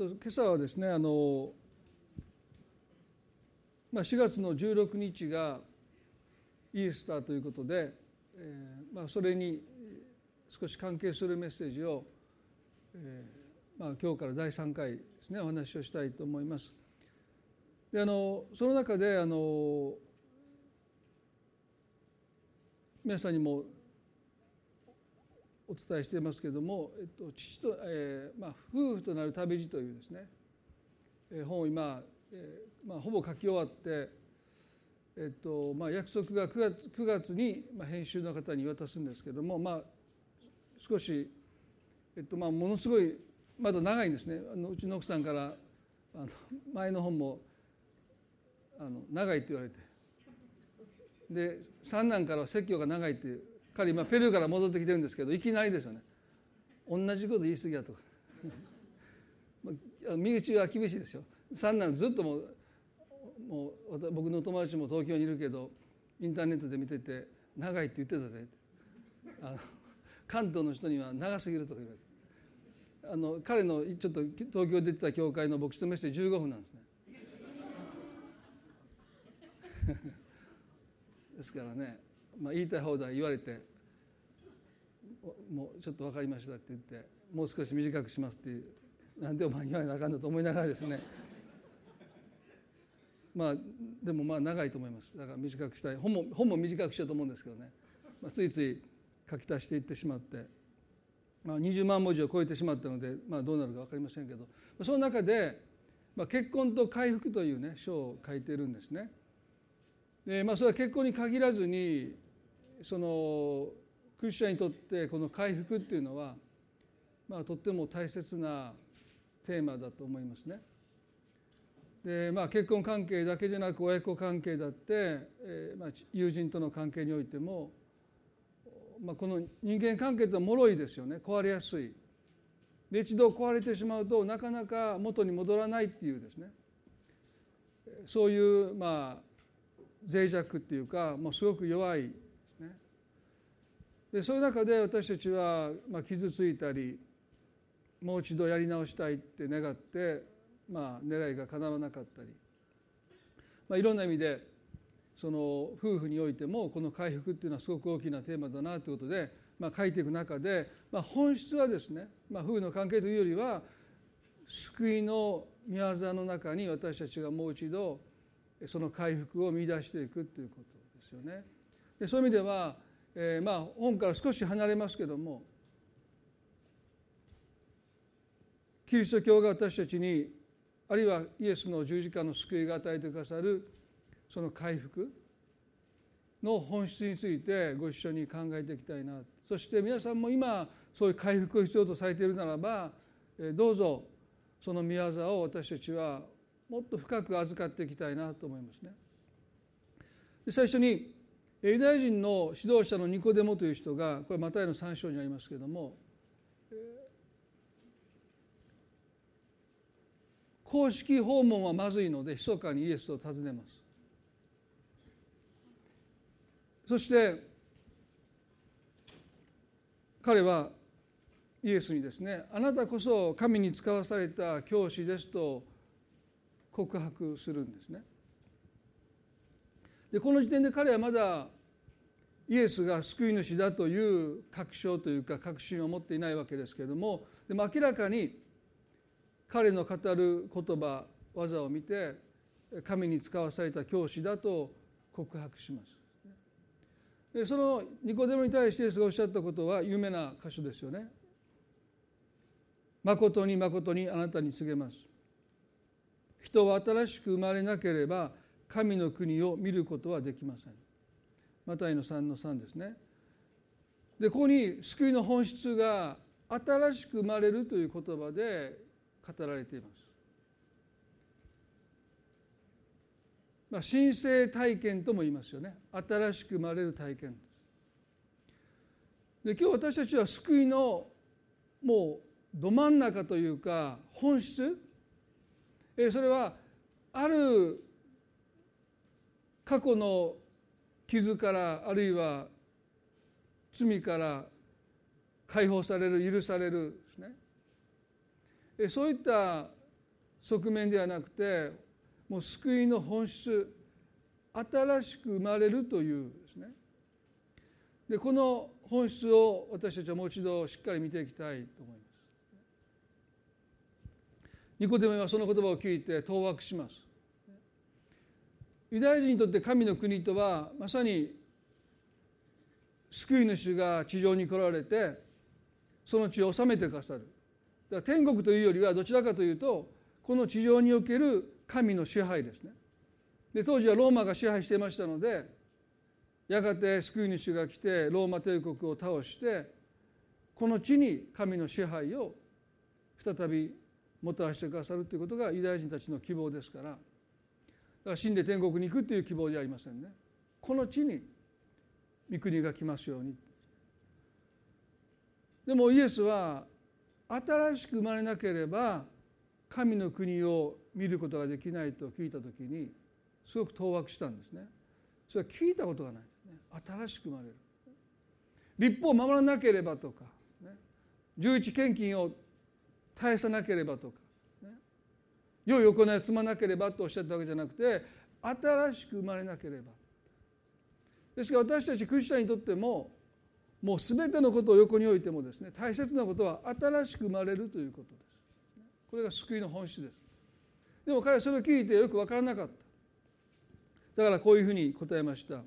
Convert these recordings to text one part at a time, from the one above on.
と今朝はですねあの、まあ、4月の16日がイースターということで、えーまあ、それに少し関係するメッセージを、えーまあ、今日から第3回ですねお話をしたいと思います。であのその中であの皆さんにもお伝えしていますけれども、えっと、父と、えーまあ、夫婦となる旅路というですね、えー、本を今、えーまあ、ほぼ書き終わって、えっとまあ、約束が9月 ,9 月に、まあ、編集の方に渡すんですけども、まあ、少し、えっとまあ、ものすごいまだ長いんですね。あのうちの奥さんからあの前の本もあの長いって言われて。で三男からは説教が長いって彼今ペルーから戻ってきてるんですけどいきなりですよね。同じこと言い過ぎやと。身内は厳しいですよ。三男ずっともうもう僕の友達も東京にいるけどインターネットで見てて長いって言ってたであの関東の人には長すぎるとか言われて。あの彼のちょっと東京出てた教会の牧師とメッセージ15分なんですね。ですからね、まあ、言いたい放題言われてもうちょっと分かりましたって言ってもう少し短くしますっていうなんでお前言わなあかんだと思いながらですね。まあでもまあ長いと思います。だから短くしたい。本も本も短くしようと思うんですけどね、まあ、ついつい書き足していってしまって、まあ、20万文字を超えてしまったので、まあ、どうなるか分かりませんけど。その中で、まあ、結婚と回復というね書を書いてるんですね。でまあ、それは結婚に限らずにそのクリスチャンにとってこの回復っていうのは、まあ、とっても大切なテーマだと思いますね。でまあ、結婚関係だけじゃなく親子関係だって、えーまあ、友人との関係においても、まあ、この人間関係って脆いですよね壊れやすい。で一度壊れてしまうとなかなか元に戻らないっていうですねそういうまあ脆弱っていうかもうすごく弱いですね。でそういう中で私たちはまあ傷ついたりもう一度やり直したいって願って、まあ、願いが叶わなかったり、まあ、いろんな意味でその夫婦においてもこの回復っていうのはすごく大きなテーマだなということで、まあ、書いていく中で、まあ、本質はですね、まあ、夫婦の関係というよりは救いの御業の中に私たちがもう一度その回復を見出していくということですよね。でそういう意味では、えー、まあ本から少し離れますけどもキリスト教が私たちにあるいはイエスの十字架の救いが与えてくださるその回復の本質についてご一緒に考えていきたいなそして皆さんも今そういう回復を必要とされているならばどうぞその御業を私たちはもっと深く預かっていきたいなと思いますね。で最初にユダヤ人の指導者のニコデモという人がこれマタイの3章にありますけれども公式訪問はまずいので密かにイエスを訪ねます。そして彼はイエスにですねあなたこそ神に使わされた教師ですと告白するんですね。でこの時点で彼はまだイエスが救い主だという確証というか確信を持っていないわけですけれどもでも明らかに彼の語る言葉技を見て神に使わされた教師だと告白します。でそのニコデモに対してイエスがおっしゃったことは有名な箇所ですよね。誠に誠にあなたに告げます。人は新しく生まれなければ神の国を見ることはできません。マタイの3の3ですね。でここに救いの本質が新しく生まれるという言葉で語られています。まあ、神聖体験とも言いますよね新しく生まれる体験で今日私たちは救いのもうど真ん中というか本質それはある過去の傷からあるいは罪から解放される許されるですねそういった側面ではなくてもう救いの本質新しく生まれるというですねでこの本質を私たちはもう一度しっかり見ていきたいと思います。ニコデモはその言葉を聞いて当惑します。ユダヤ人にとって神の国とはまさに救い主が地上に来られてその地を治めてくださるだから天国というよりはどちらかというとこの地上における神の支配ですねで当時はローマが支配していましたのでやがて救い主が来てローマ帝国を倒してこの地に神の支配を再びもたらしてくださるということがユダヤ人たちの希望ですから。だから死んで天国に行くという希望じゃありませんね。この地に御国が来ますように。でもイエスは新しく生まれなければ神の国を見ることができないと聞いた時にすごく当惑したんですね。それは聞いたことがないですね。新しく生まれる。立法を守らなければとか、ね、十一献金を絶やさなければとか、ね、良い行いを積まなければとおっしゃったわけじゃなくて新しく生まれなければ。ですから私たちクリスチャンにとってももう全てのことを横に置いてもですね大切なことは新しく生まれるということです。これが救いの本質です。でも彼はそれを聞いてよく分からなかった。だからこういうふうに答えました。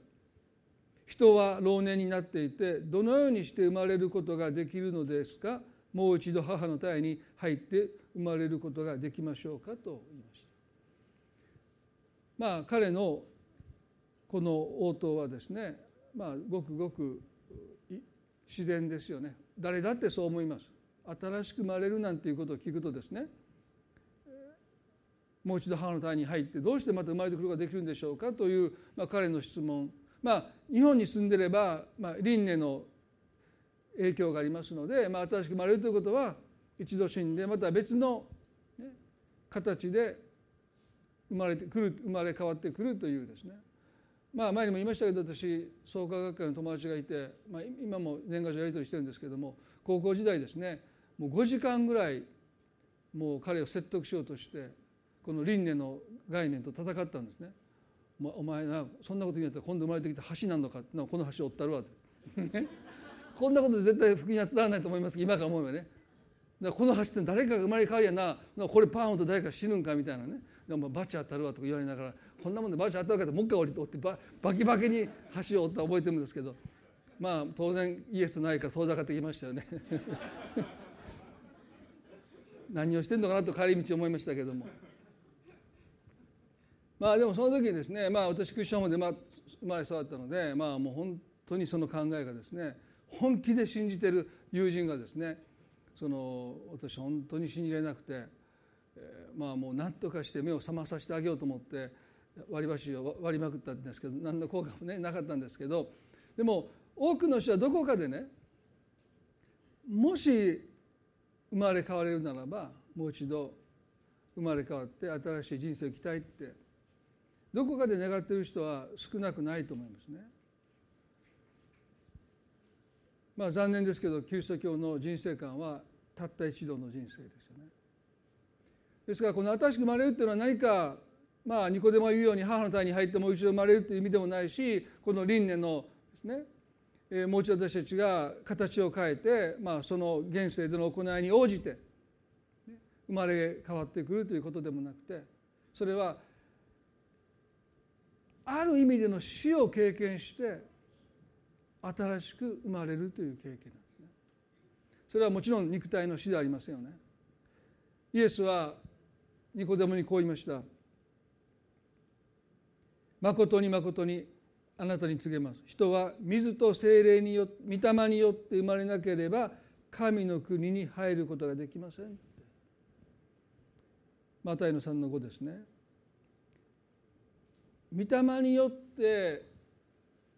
人は老年になっていてどのようにして生まれることができるのですか？もう一度母の体に入って生まれることができましょうかと言いました。まあ彼のこの応答はですねまあごくごく自然ですよね。誰だってそう思います。新しく生まれるなんていうことを聞くとですねもう一度母の体に入ってどうしてまた生まれてくることができるんでしょうかという、まあ、彼の質問。まあ日本に住んでれば、まあ、輪廻の影響がありますので、まあ、新しく生まれるということは一度死んでまた別の、ね、形で生まれてくる生まれ変わってくるというですねまあ前にも言いましたけど私創価学会の友達がいて、まあ、今も年賀状やり取りしてるんですけども高校時代ですねもう5時間ぐらいもう彼を説得しようとしてこの輪廻の概念と戦ったんですね。お前なそんなこと言うんやったら今度生まれてきた橋なのかこの橋を追ったるわってこんなことで絶対福音は伝わらないと思います今から思えばね。この橋って誰かが生まれ変わりやな。これパーンと誰か死ぬんかみたいなね。でもバチ当たるわとか言われながらこんなもんでバチ当たるかともう一回降りてってババキバキに橋を折った覚えてるんですけど。まあ当然イエスないから遠ざかってきましたよね。何をしてんのかなと帰り道思いましたけども。まあでもその時にですねまあ私クリスチャンホームでまあ生まれ育ったのでまあもう本当にその考えがですね本気で信じてる友人がですねその私本当に信じられなくて、えー、まあもう何とかして目を覚まさせてあげようと思って割り箸を割りまくったんですけど何の効果もねなかったんですけどでも多くの人はどこかでねもし生まれ変われるならばもう一度生まれ変わって新しい人生を生きたいってどこかで願っている人は少なくないと思いますね。まあ残念ですけどキリスト教の人生観はたった一度の人生ですよね。ですからこの新しく生まれるっていうのは何かまあニコデモが言うように母の体に入ってもう一度生まれるという意味でもないしこの輪廻のですねえもう一度私たちが形を変えて、まあ、その現世での行いに応じて生まれ変わってくるということでもなくてそれはある意味での死を経験して新しく生まれるという経験なんですね。それはもちろん肉体の死ではありませんよね。イエスはニコデモにこう言いました。誠に誠にあなたに告げます人は水と精霊によって御霊によって生まれなければ神の国に入ることができませんマタイの3の5ですね御霊によって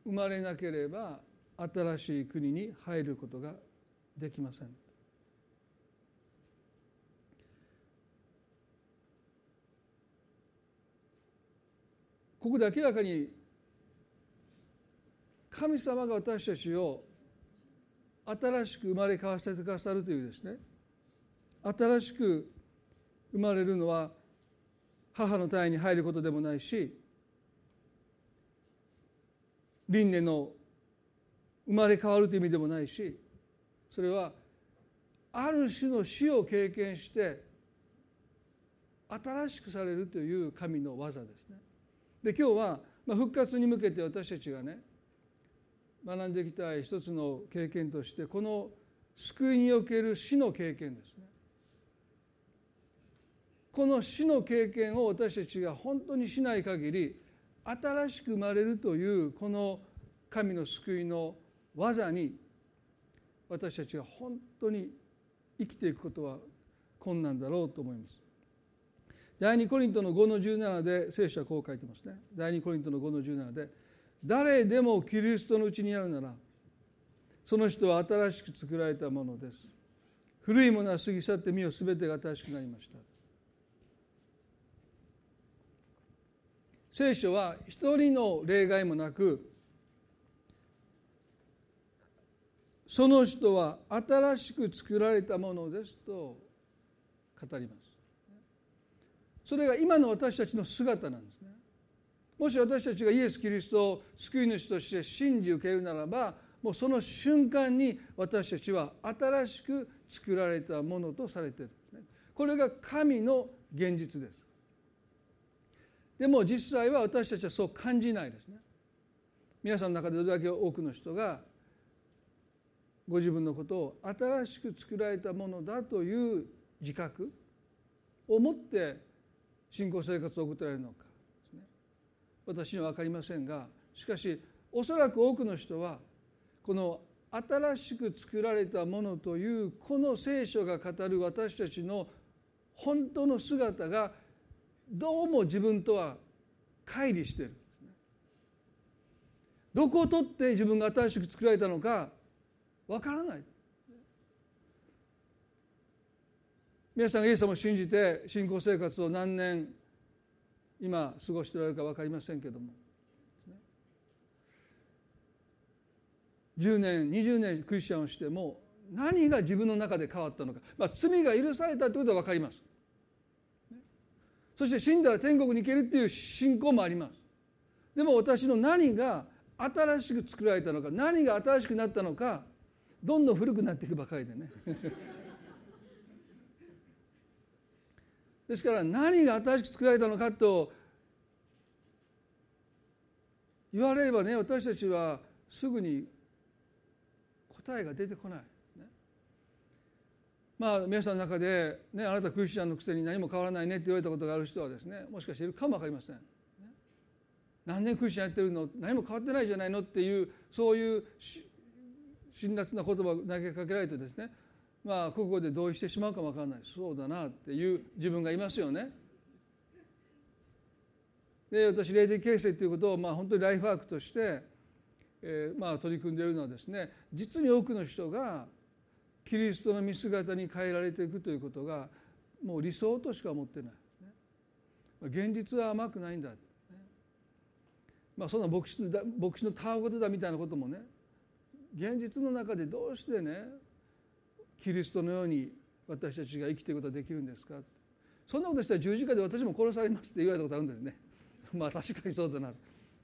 生まれなければ新しい国に入ることができません。ここで明らかに神様が私たちを新しく生まれ変わせてくださるというですね。新しく生まれるのは母の体に入ることでもないし輪廻の生まれ変わるという意味でもないしそれはある種の死を経験して新しくされるという神の技ですね。で今日は復活に向けて私たちがね学んでいきたい一つの経験としてこの救いにおける死の経験ですね。この死の経験を私たちが本当にしない限り新しく生まれるというこの神の救いの技に私たちが本当に生きていくことは困難だろうと思います。第2コリントの5の17で聖書はこう書いてますね。第2コリントの5の17で誰でもキリストのうちにあるならその人は新しく作られたものです。古いものは過ぎ去って身を全てが新しくなりました。聖書は一人の例外もなくその人は新しく作られたものですと語ります。それが今の私たちの姿なんですね。もし私たちがイエス・キリストを救い主として信じ受けるならばもうその瞬間に私たちは新しく作られたものとされてる。これが神の現実です。でも実際は私たちはそう感じないですね。皆さんの中でどれだけ多くの人がご自分のことを新しく作られたものだという自覚を持って信仰生活を送ってられるのか私には分かりませんがしかしおそらく多くの人はこの新しく作られたものというこの聖書が語る私たちの本当の姿がどうも自分とは乖離している。どこを取って自分が新しく作られたのかわからない。皆さんがイエス様を信じて信仰生活を何年今過ごしておられるか分かりませんけども。10年20年クリスチャンをしても何が自分の中で変わったのか、まあ、罪が許されたということは分かります。そして死んだら天国に行けるっていう信仰もあります。でも私の何が新しく作られたのか何が新しくなったのかどんどん古くなっていくばかりでね。ですから何が新しく作られたのかと言われればね私たちはすぐに答えが出てこないまあ皆さんの中で、ね、あなたクリスチャンのくせに何も変わらないねって言われたことがある人はですねもしかしているかも分かりません。何年クリスチャンやってるの？何も変わってないじゃないの？っていうそういう辛辣な言葉を投げかけられてですねまあここで同意してしまうかも分からない。そうだなっていう自分がいますよね。で私霊的形成ということをまあ本当にライフワークとして、えー、まあ取り組んでいるのはですね実に多くの人がキリストの見姿に変えられていくということがもう理想としか思ってない、現実は甘くないんだ、まあ、そんな牧師牧師のたわごとだみたいなこともね現実の中でどうしてねキリストのように私たちが生きていくことができるんですか？そんなことしたら十字架で私も殺されますって言われたことあるんですね。まあ確かにそうだな、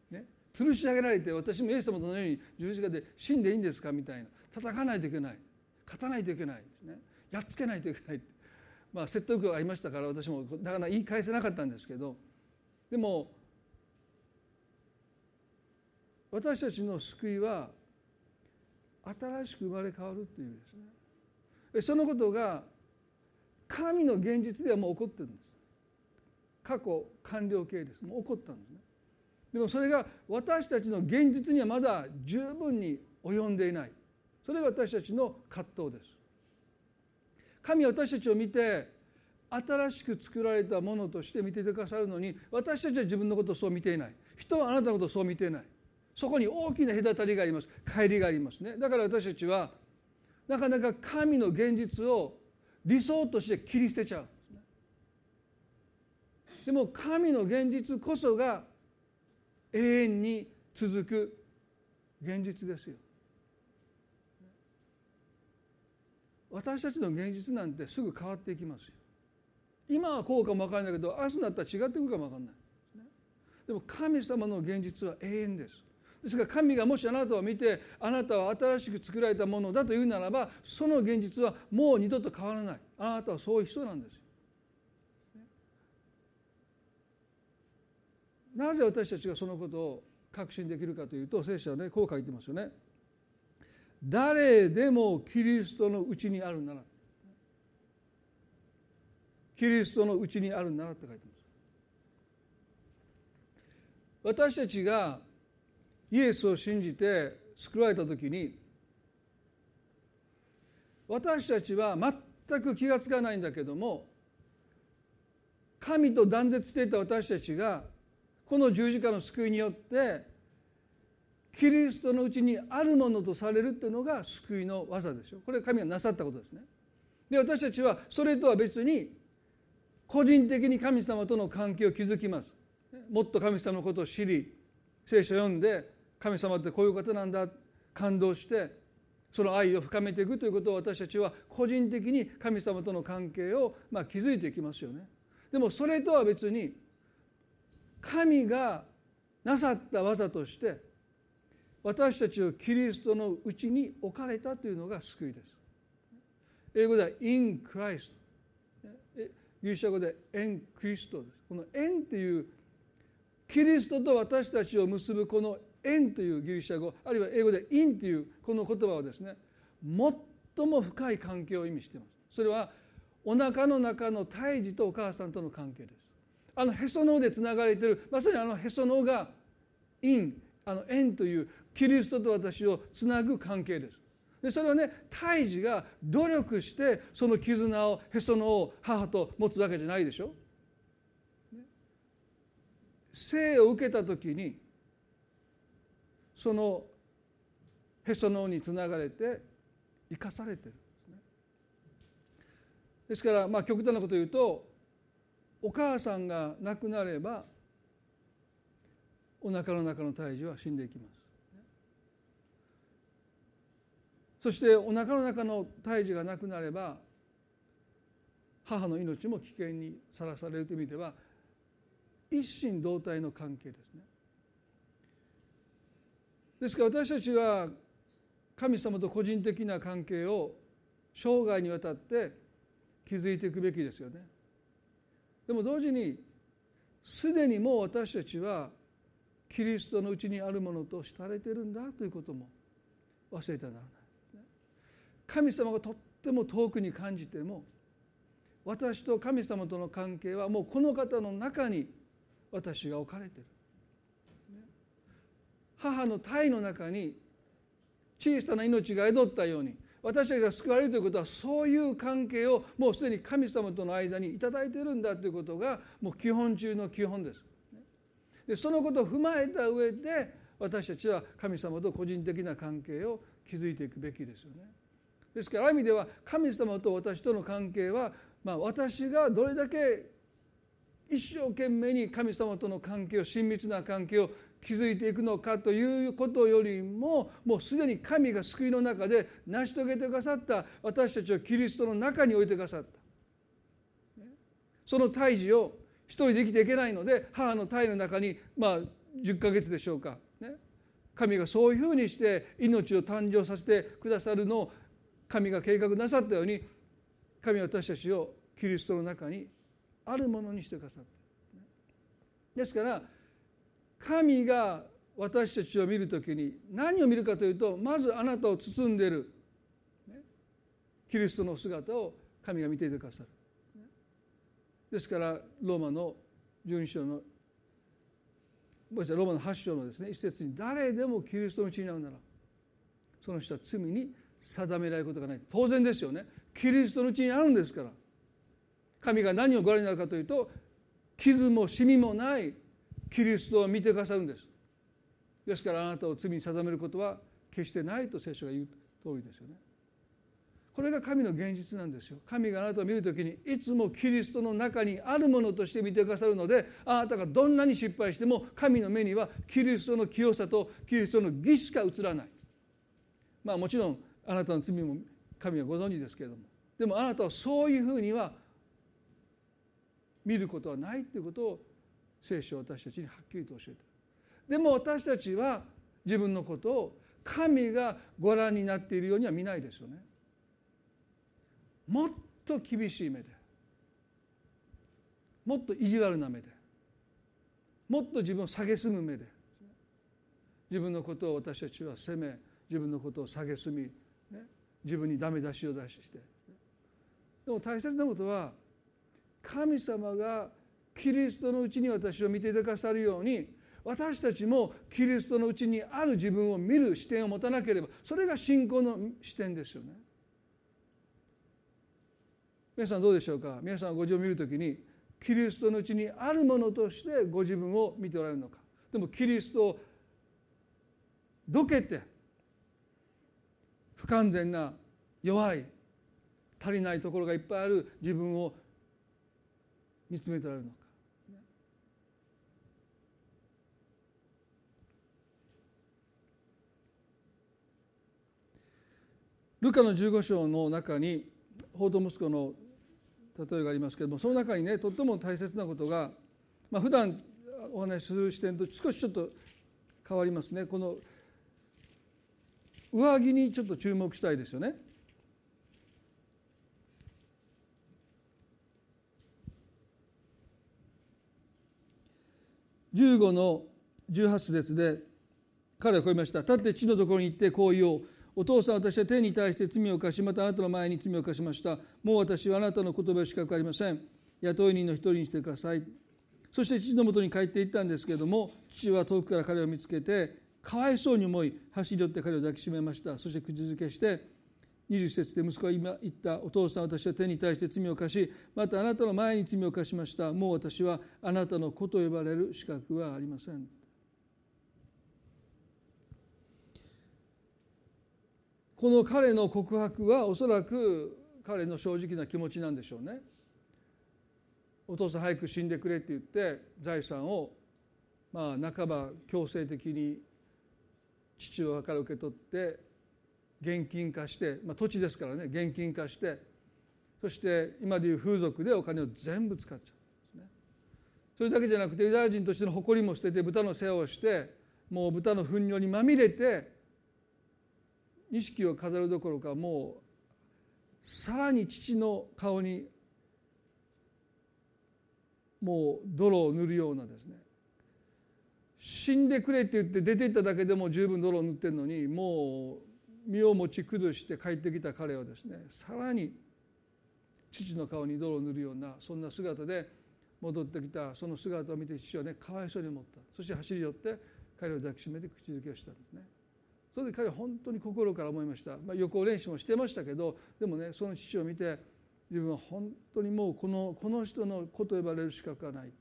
ね、吊るし上げられて私もイエス様とのように十字架で死んでいいんですかみたいな。叩かないといけない。勝たないといけないですね。やっつけないといけないまあ説得がありましたから私もなかなか言い返せなかったんですけど。でも私たちの救いは新しく生まれ変わるっていう意味ですね。そのことが神の現実ではもう起こってるんです。過去完了形です。もう起こったんですね。でもそれが私たちの現実にはまだ十分に及んでいない。それが私たちの葛藤です。神は私たちを見て新しく作られたものとして見てくださるのに私たちは自分のことをそう見ていない。人はあなたのことをそう見ていない。そこに大きな隔たりがあります。乖離がありますね。だから私たちはなかなか神の現実を理想として切り捨てちゃう。でも神の現実こそが永遠に続く現実ですよ。私たちの現実なんてすぐ変わっていきますよ。今はこうかも分からないけど明日になったら違ってくるかも分からない。でも神様の現実は永遠です。ですから神がもしあなたを見てあなたは新しく作られたものだというならばその現実はもう二度と変わらない。あなたはそういう人なんですよ。なぜ私たちがそのことを確信できるかというと聖書はねこう書いてますよね。誰でもキリストのうちにあるなら。キリストのうちにあるならって書いてます。私たちがイエスを信じて救われた時に私たちは全く気が付かないんだけども神と断絶していた私たちがこの十字架の救いによってキリストのうちにあるものとされるっていうのが救いの技ですよこれは神がなさったことですね。で私たちはそれとは別に個人的に神様との関係を築きます。もっと神様のことを知り聖書を読んで神様ってこういう方なんだ感動してその愛を深めていくということを私たちは個人的に神様との関係をまあ築いていきますよね。でもそれとは別に神がなさった技として私たちをキリストのうちに置かれたというのが救いです。英語では in Christ ギリシャ語で「エン・クリスト」ですこの「エン」っていうキリストと私たちを結ぶこの「エン」というギリシャ語あるいは英語で「イン」というこの言葉はですね最も深い関係を意味しています。それはお腹の中の胎児とお母さんとの関係です。あのへその緒でつながれているまさにあのへその緒が「イン」あの「エン」というキリストと私をつなぐ関係です。でそれはね胎児が努力してその絆をへその緒を母と持つわけじゃないでしょ。生を受けた時にそのへその緒につながれて生かされてるですからまあ極端なことを言うとお母さんが亡くなればおなかの中の胎児は死んでいきますそしておなかの中の胎児がなくなれば母の命も危険にさらされるという意味では一心同体の関係ですね。ですから私たちは神様と個人的な関係を生涯にわたって築いていくべきですよね。でも同時にすでにもう私たちはキリストのうちにあるものと慕われているんだということも忘れてはならない。神様がとっても遠くに感じても私と神様との関係はもうこの方の中に私が置かれている母の体の中に小さな命が宿ったように私たちが救われるということはそういう関係をもうすでに神様との間に頂いてるんだということがもう基本中の基本です。でそのことを踏まえた上で私たちは神様と個人的な関係を築いていくべきですよね。ですからある意味では神様と私との関係は、まあ、私がどれだけ一生懸命に神様との関係を親密な関係を築いていくのかということよりももうすでに神が救いの中で成し遂げてくださった私たちをキリストの中に置いてくださった。その胎児を一人で生きていけないので母の胎の中にまあ10ヶ月でしょうか、ね、神がそういうふうにして命を誕生させてくださるのを神が計画なさったように神は私たちをキリストの中にあるものにしてくださった。ですから神が私たちを見る時に何を見るかというとまずあなたを包んでいるキリストの姿を神が見ていてくださる。ですからローマの12章のローマの8章のですね一節に誰でもキリストのうちになるならその人は罪に定められることがない。当然ですよね。キリストのうちにあるんですから。神が何をご覧になるかというと傷もシミもないキリストを見てくださるんです。ですからあなたを罪に定めることは決してないと聖書が言う通りですよね。これが神の現実なんですよ。神があなたを見るときにいつもキリストの中にあるものとして見てくださるのであなたがどんなに失敗しても神の目にはキリストの清さとキリストの義しか映らない。まあもちろんあなたの罪も神はご存知ですけれども。でもあなたはそういうふうには見ることはないということを聖書は私たちにはっきりと教えて。でも私たちは自分のことを神がご覧になっているようには見ないですよね。もっと厳しい目で。もっと意地悪な目で。もっと自分を蔑む目で。自分のことを私たちは責め自分のことを蔑み、自分にダメ出しを出して。でも大切なことは神様がキリストのうちに私を見ていただかさるように私たちもキリストのうちにある自分を見る視点を持たなければそれが信仰の視点ですよね。皆さんどうでしょうか？皆さんはご自分を見るときにキリストのうちにあるものとしてご自分を見ておられるのか？でもキリストをどけて不完全な弱い足りないところがいっぱいある自分を見つめておられるのか？ルカの15章の中に法と息子の例えがありますけれどもその中にねとっても大切なことが、まあ普段お話しする視点と少しちょっと変わりますね。この上着にちょっと注目したいですよね。15の18節で彼はこう言いました「立って地のところに行ってこう言おう。お父さん私は天に対して罪を犯しまたあなたの前に罪を犯しました。もう私はあなたの言葉しかありません。雇い人の一人にしてください。そして父のもとに帰っていったんですけれども父は遠くから彼を見つけてかわいそうに思い走り寄って彼を抱きしめました。そして口づけして20節で息子は今言ったお父さん私は天に対して罪を犯しまたあなたの前に罪を犯しました。もう私はあなたの子と呼ばれる資格はありません。この彼の告白はおそらく彼の正直な気持ちなんでしょうね。お父さん早く死んでくれって言って財産をまあ半ば強制的に父親から受け取って現金化して、まあ、土地ですからね現金化してそして今でいう風俗でお金を全部使っちゃうんですね。それだけじゃなくてユダヤ人としての誇りも捨てて豚の世話をしてもう豚の糞尿にまみれて錦を飾るどころかもうさらに父の顔にもう泥を塗るようなですね。死んでくれって言って出ていっただけでも十分泥を塗ってるのにもう身を持ち崩して帰ってきた彼はですねさらに父の顔に泥を塗るようなそんな姿で戻ってきた。その姿を見て父はねかわいそうに思った。そして走り寄って彼を抱きしめて口づけをしたんですね。それで彼は本当に心から思いました、まあ、予行練習もしてましたけどでもねその父を見て自分は本当にもうこのこの人の子と呼ばれる資格がない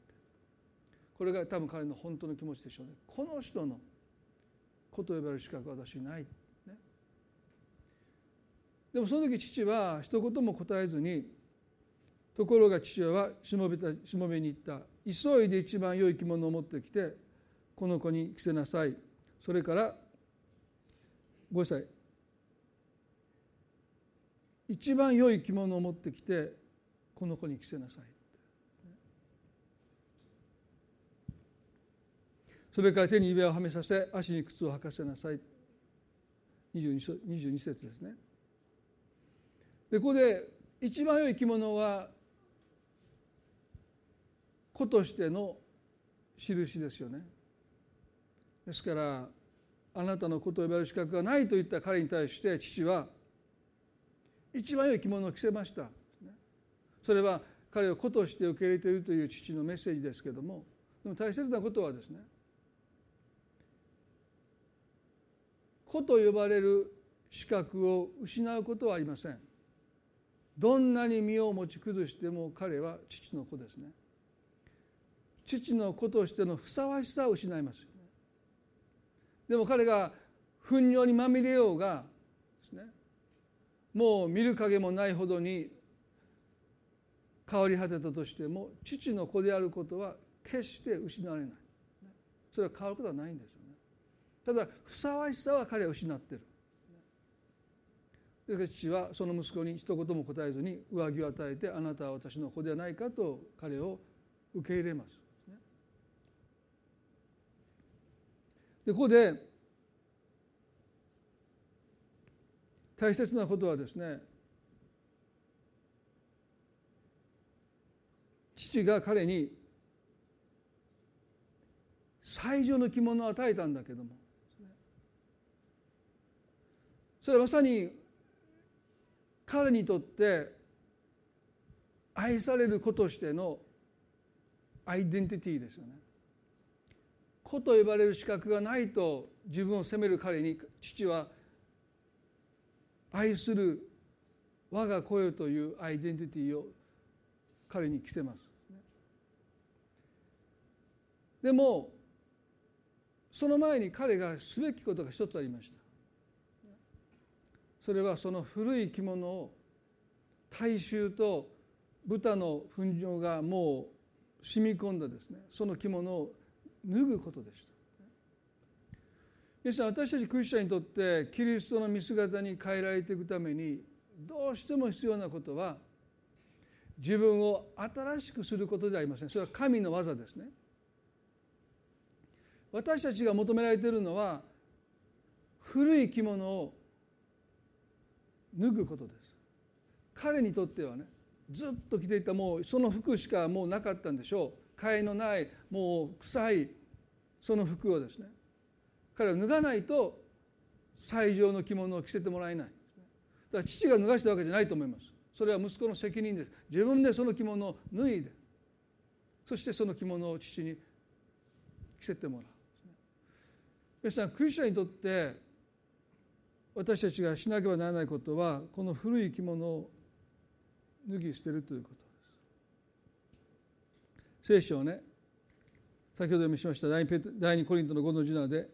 これが多分彼の本当の気持ちでしょうね。この人の子と呼ばれる資格は私ない、ね、でもその時父は一言も答えずにところが父親はしもべたしもべに行った。急いで一番良い着物を持ってきてこの子に着せなさい。それからごめんなさい。一番良い着物を持ってきてこの子に着せなさいそれから手に指輪をはめさせ足に靴を履かせなさい。22, 22節ですね。でここで一番良い着物は子としての印ですよね。ですからあなたの子と呼ばれる資格がないと言った彼に対して父は一番良い着物を着せました。それは彼を子として受け入れているという父のメッセージですけれどもでも大切なことはですね子と呼ばれる資格を失うことはありません。どんなに身を持ち崩しても彼は父の子ですね。父の子としてのふさわしさを失います。でも彼が糞尿にまみれようがですねもう見る影もないほどに変わり果てたとしても父の子であることは決して失われない。それは変わることはないんですよね。ただふさわしさは彼は失ってる。ですから父はその息子に一言も答えずに上着を与えてあなたは私の子ではないかと彼を受け入れます。でここで大切なことはですね父が彼に最上の着物を与えたんだけどもそれはまさに彼にとって愛される子としてのアイデンティティですよね。子と呼ばれる資格がないと自分を責める彼に父は愛する我が子よというアイデンティティを彼に着せます。でもその前に彼がすべきことが一つありました。それはその古い着物を大衆と豚の糞尿がもう染み込んだですねその着物を脱ぐことでした。皆さん私たちクリスチャンにとってキリストの見姿に変えられていくためにどうしても必要なことは自分を新しくすることではありません。それは神の技ですね。私たちが求められているのは古い着物を脱ぐことです。彼にとってはねずっと着ていたもうその服しかもうなかったんでしょう。替えのないもう臭いその服をですね彼は脱がないと最上の着物を着せてもらえない。だから父が脱がしたわけじゃないと思います。それは息子の責任です。自分でその着物を脱いでそしてその着物を父に着せてもらう。皆さんクリスチャンにとって私たちがしなければならないことはこの古い着物を脱ぎ捨てるということ。聖書をね先ほど読みしました第二コリントの5の17で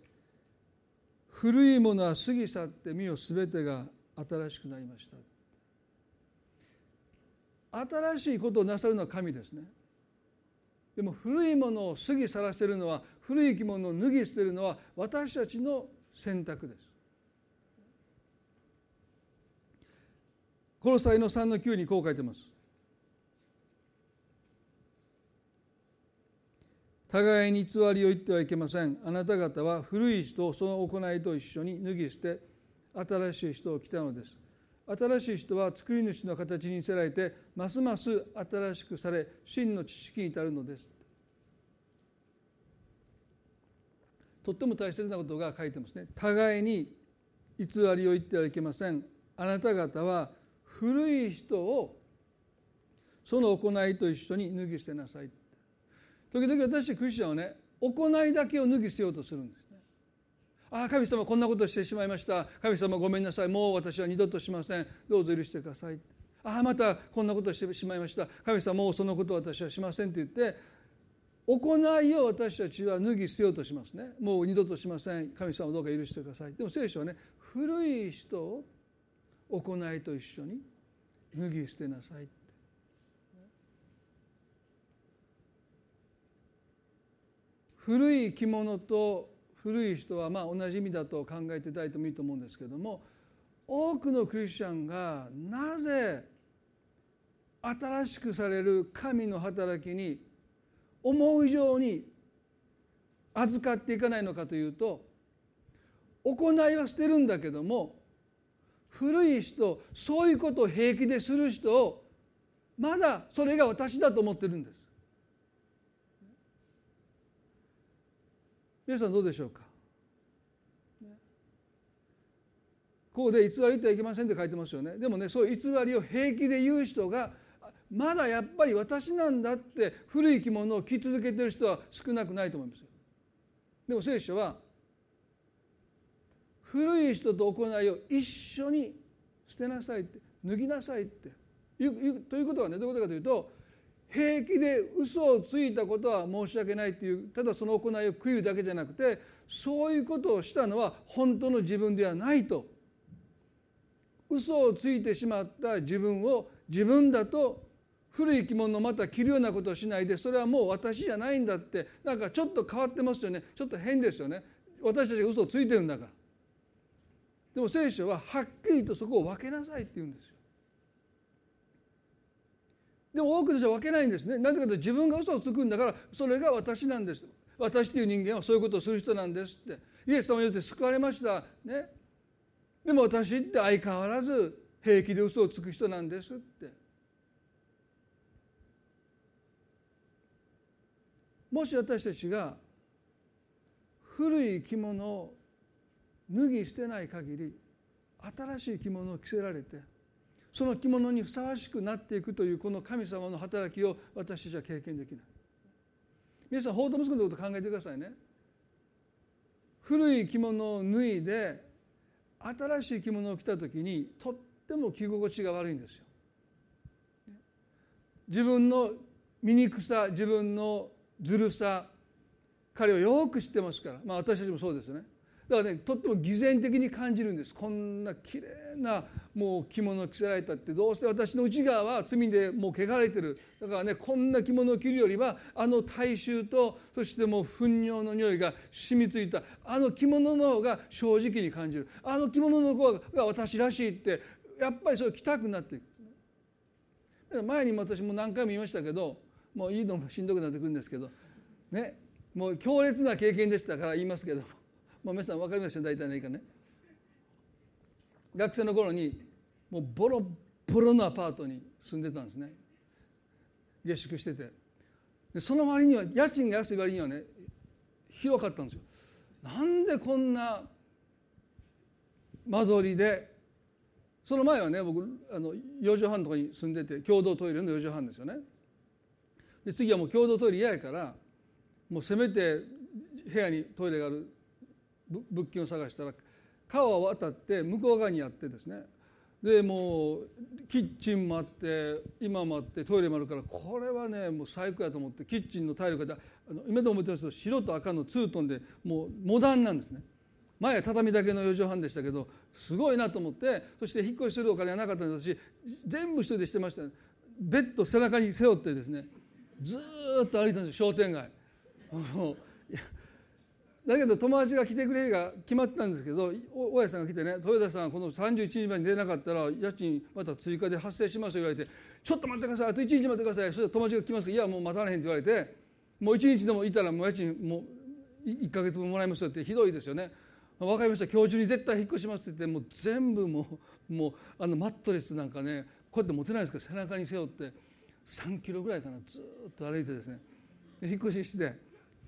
古いものは過ぎ去って身をすべてが新しくなりました。新しいことをなさるのは神ですね。でも古いものを過ぎ去らせるのは古い着物を脱ぎ捨てるのは私たちの選択です。この際の3の9にこう書いてます。互いに偽りを言ってはいけません。あなた方は古い人をその行いと一緒に脱ぎ捨て新しい人を来たのです。新しい人は作り主の形にせられてますます新しくされ真の知識に至るのです。とっても大切なことが書いてますね。互いに偽りを言ってはいけません。あなた方は古い人をその行いと一緒に脱ぎ捨てなさい。時々私クリスチャンはね行いだけを脱ぎ捨てようとするんですね。ああ神様こんなことしてしまいました。神様ごめんなさい。もう私は二度としません。どうぞ許してください。ああまたこんなことしてしまいました。神様もうそのこと私はしませんって言って行いを私たちは脱ぎ捨てようとしますね。もう二度としません。神様どうか許してください。でも聖書はね古い人を行いと一緒に脱ぎ捨てなさい。古い着物と古い人はまあ同じ意味だと考えていただいてもいいと思うんですけども多くのクリスチャンがなぜ新しくされる神の働きに思う以上に預かっていかないのかというと行いは捨てるんだけども古い人そういうことを平気でする人をまだそれが私だと思ってるんです。皆さんどうでしょうか？ここで偽りってはいけませんって書いてますよね。でもねそういう偽りを平気で言う人がまだやっぱり私なんだって古い着物を着続けてる人は少なくないと思いますよ。でも聖書は古い人と行いを一緒に捨てなさいって脱ぎなさいってということはねどういうことかというと平気で嘘をついたことは申し訳ないっていうただその行いを悔いるだけじゃなくてそういうことをしたのは本当の自分ではないと。嘘をついてしまった自分を自分だと古い着物をまた着るようなことをしないでそれはもう私じゃないんだって。なんかちょっと変わってますよね。ちょっと変ですよね。私たちが嘘をついてるんだから。でも聖書ははっきりとそこを分けなさいって言うんですよ。でも多くの人は分けないんですね。なぜかというと自分が嘘をつくんだからそれが私なんです。私という人間はそういうことをする人なんですって。イエス様によって救われました。ね。でも私って相変わらず平気で嘘をつく人なんですって。もし私たちが古い着物を脱ぎ捨てない限り新しい着物を着せられてその着物にふさわしくなっていくというこの神様の働きを私たちは経験できない。皆さん法と息子のことを考えてくださいね。古い着物を脱いで新しい着物を着た時にとっても着心地が悪いんですよ。自分の醜さ自分のずるさ彼をよく知ってますから。まあ私たちもそうですね。だからねとっても偽善的に感じるんです。こんな綺麗なもう着物を着せられたってどうせ私の内側は罪でもう汚れてる。だからねこんな着物を着るよりはあの体臭とそしてもう糞尿の匂いが染みついた。あの着物の方が正直に感じる。あの着物の方が私らしいってやっぱりそれ着たくなっていく前にも私も何回も言いましたけどもういいのもしんどくなってくるんですけどねもう強烈な経験でしたから言いますけどまあ、皆さん分かりますよ大体のいいかね。学生の頃にもうボロボロのアパートに住んでたんですね。下宿してて。でその割には家賃が安い割にはね広かったんですよ。なんでこんな間取りでその前はね僕あの4畳半とかに住んでて共同トイレの4畳半ですよね。で次はもう共同トイレ嫌やからもうせめて部屋にトイレがある物件を探したら川を渡って向こう側にあってですね。でもうキッチンもあって今もあってトイレもあるからこれはねもう最高やと思ってキッチンのタイルがあの今でも思ってますけど白と赤のツートンでもうモダンなんですね。前は畳だけの4畳半でしたけどすごいなと思ってそして引っ越しするお金はなかったんですし全部一人でしてました、ベッド背中に背負ってですねずっと歩いたんです商店街。だけど友達が来てくれるが決まってたんですけど大家さんが来てね豊田さんこの31日までに出なかったら家賃また追加で発生しますよ言われてちょっと待ってくださいあと1日待ってください。そしたら友達が来ますいやもう待たれへんって言われてもう1日でもいたらもう家賃もう1か月分もらいますよってひどいですよね。分かりました。今日中に絶対引っ越しますって言ってもう全部もうもうあのマットレスなんかねこうやって持てないですけど背中に背負って3キロぐらいかなずっと歩いてですね。引っ越しして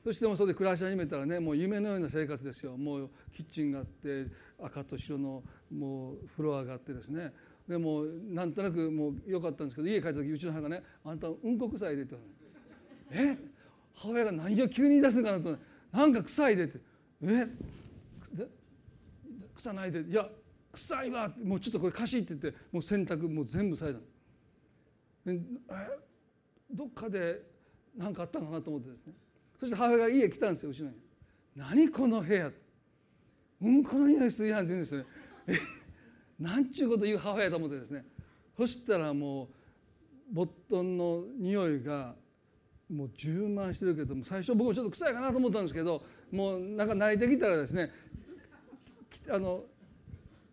そしてもそれで暮らし始めたらねもう夢のような生活ですよ。もうキッチンがあって赤と白のもうフロアがあってですね。でもなんとなくもう良かったんですけど家帰った時うちの母がね「あんたうんこ臭いで」って言われて「え？母親が何を急に言い出すのかなとなんか臭いで」って「え？臭ないで」いや臭いわ。もうちょっとこれ貸しって言ってもう洗濯もう全部されたでえ？どっかで何かあったのかなと思ってですね。そして母親が家来たんですよ後ろに「何この部屋」うんこの匂いするやん」って言うんですよね。なんちゅうこと言う母親と思ってですね。そしたらもうボットンの匂いがもう充満してるけども最初僕もちょっと臭いかなと思ったんですけどもうなんか慣れてきたらですねあの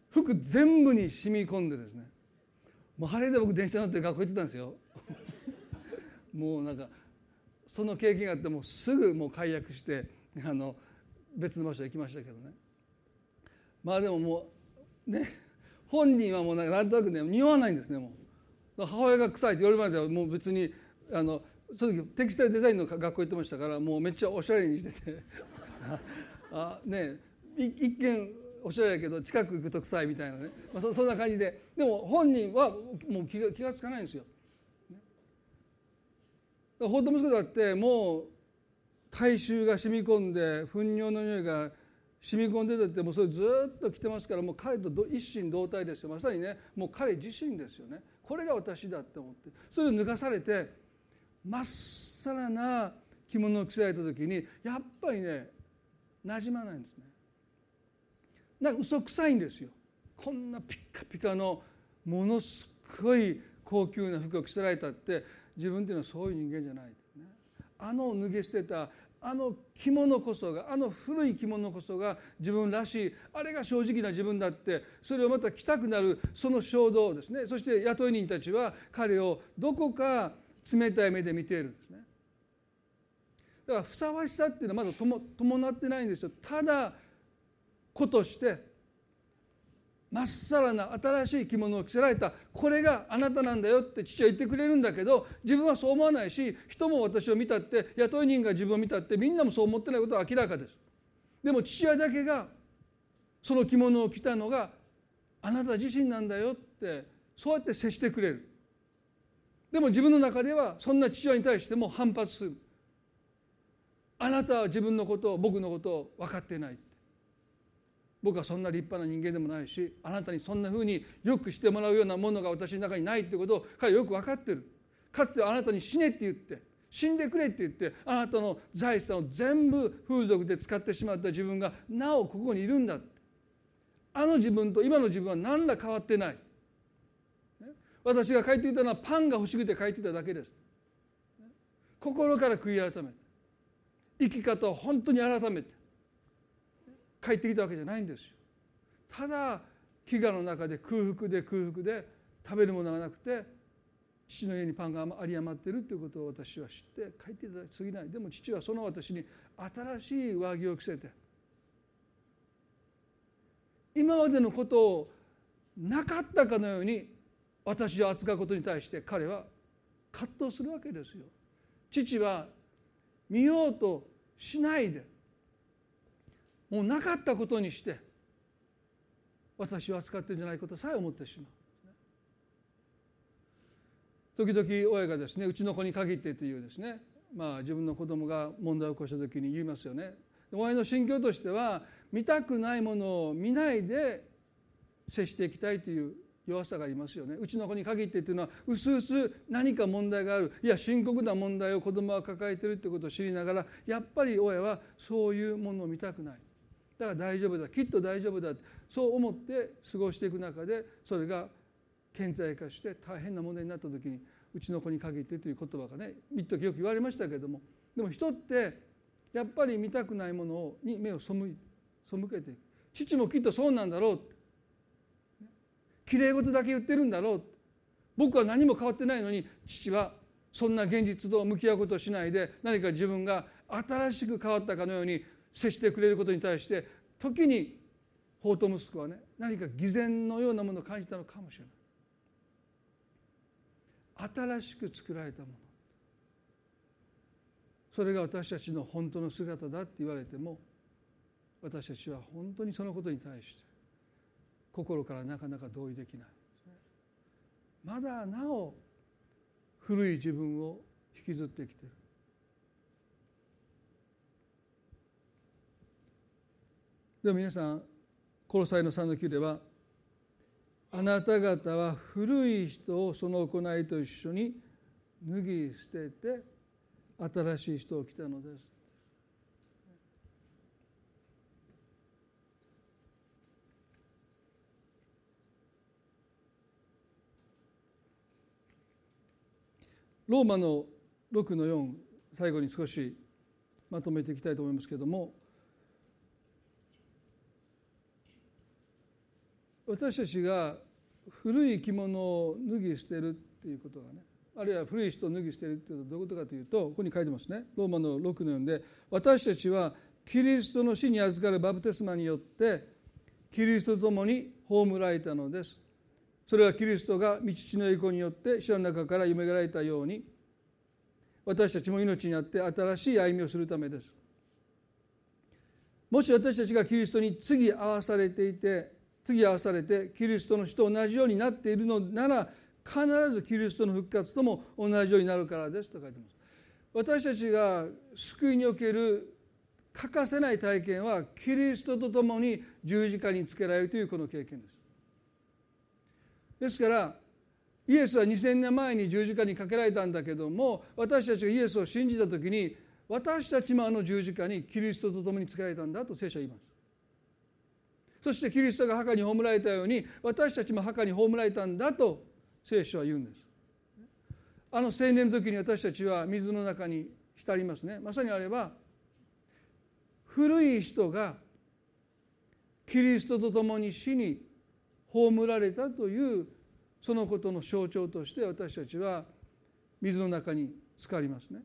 服全部に染み込んでですね。もう晴れで僕電車乗って学校行ってたんですよ。もうなんかその経験があってもすぐもう解約してあの別の場所へ行きましたけどね。まあでももうね本人はもうなんとなくね匂わないんですねもう。母親が臭いって言われるまではもう別にあのその時テキスタイルデザインの学校行ってましたからもうめっちゃおしゃれにしてて。あね一見おしゃれやけど近く行くと臭いみたいなね、まあ、そそんな感じで。でも本人はもう気が気が付かないんですよ。法と息子だってもう体臭が染み込んで糞尿の匂いが染み込んでてってもうそれずっと来てますからもう彼と一心同体ですよ。まさにねもう彼自身ですよねこれが私だって思ってそれを脱がされてまっさらな着物を着せられた時にやっぱりねなじまないんですね。なんか嘘くさいんですよ。こんなピッカピカのものすごい高級な服を着せられたって自分っていうのはそういう人間じゃない、ね、あの脱げ捨てたあの着物こそがあの古い着物こそが自分らしいあれが正直な自分だってそれをまた着たくなるその衝動ですね。そして雇い人たちは彼をどこか冷たい目で見ているんですね。だからふさわしさっていうのはまだ伴ってないんですよ。ただ子としてまっさらな新しい着物を着せられた。これがあなたなんだよって父は言ってくれるんだけど自分はそう思わないし人も私を見たって雇い人が自分を見たってみんなもそう思ってないことは明らかです。でも父親だけがその着物を着たのがあなた自身なんだよってそうやって接してくれる。でも自分の中ではそんな父親に対しても反発する。あなたは自分のことを僕のことを分かってない。僕はそんな立派な人間でもないしあなたにそんなふうによくしてもらうようなものが私の中にないということを彼はよく分かってる。かつてあなたに死ねって言って死んでくれって言ってあなたの財産を全部風俗で使ってしまった自分がなおここにいるんだあの自分と今の自分は何ら変わってない。私が書いていたのはパンが欲しくて書いていただけです。心から悔い改めて。生き方を本当に改めて。帰ってきたわけじゃないんですよただ飢餓の中で空腹で空腹で食べるものがなくて父の家にパンが有り余っているということを私は知って帰っていただきすぎないでも父はその私に新しい上着を着せて今までのことをなかったかのように私を扱うことに対して彼は葛藤するわけですよ。父は見ようとしないでもうなかったことにして私を扱ってるんじゃないことさえ思ってしまう。時々親がですねうちの子に限ってというですねまあ自分の子供が問題を起こした時に言いますよね。親の心境としては見たくないものを見ないで接していきたいという弱さがありますよね。うちの子に限ってというのはうすうす何か問題がある。いや深刻な問題を子供は抱えているということを知りながらやっぱり親はそういうものを見たくない。だから大丈夫だきっと大丈夫だそう思って過ごしていく中でそれが顕在化して大変な問題になった時にうちの子に限ってという言葉がね一時よく言われましたけどもでも人ってやっぱり見たくないものに目を背けていく。父もきっとそうなんだろう。きれい事だけ言ってるんだろう。僕は何も変わってないのに父はそんな現実と向き合うことをしないで何か自分が新しく変わったかのように接してくれることに対して時に法と息子はね何か偽善のようなものを感じたのかもしれない。新しく作られたもの。それが私たちの本当の姿だって言われても私たちは本当にそのことに対して心からなかなか同意できない。まだなお古い自分を引きずってきている。でも皆さんコロサイの3の9ではあなた方は古い人をその行いと一緒に脱ぎ捨てて新しい人を来たのです。ローマの6の4最後に少しまとめていきたいと思いますけれども私たちが古い着物を脱ぎ捨てるっていうことがねあるいは古い人を脱ぎ捨てるっていうことはどういうことかというとここに書いてますね。ローマの6の4で私たちはキリストの死に預かるバプテスマによってキリストと共に葬られたのです。それはキリストが道父の栄光によって死の中から夢がられたように私たちも命にあって新しい歩みをするためです。もし私たちがキリストに次合わされていて次合わされてキリストの死と同じようになっているのなら必ずキリストの復活とも同じようになるからですと書いてます。私たちが救いにおける欠かせない体験はキリストと共に十字架につけられるというこの経験です。ですからイエスは2000年前に十字架にかけられたんだけども私たちがイエスを信じた時に私たちもあの十字架にキリストと共につけられたんだと聖書は言います。そしてキリストが墓に葬られたように私たちも墓に葬られたんだと聖書は言うんです。あの青年の時に私たちは水の中に浸りますね。まさにあれば古い人がキリストと共に死に葬られたというそのことの象徴として私たちは水の中に浸かりますね。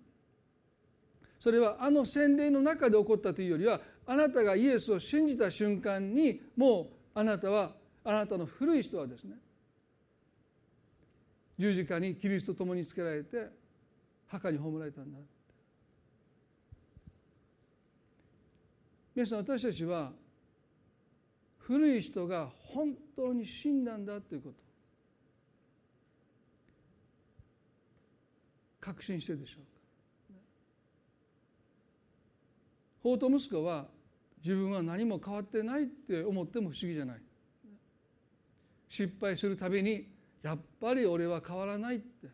それはあの洗礼の中で起こったというよりはあなたがイエスを信じた瞬間にもうあなたはあなたの古い人はですね十字架にキリストと共につけられて墓に葬られたんだ皆さん私たちは古い人が本当に死んだんだということ確信してるでしょうか法と息子は自分は何も変わってないって思っても不思議じゃない。失敗するたびにやっぱり俺は変わらないって。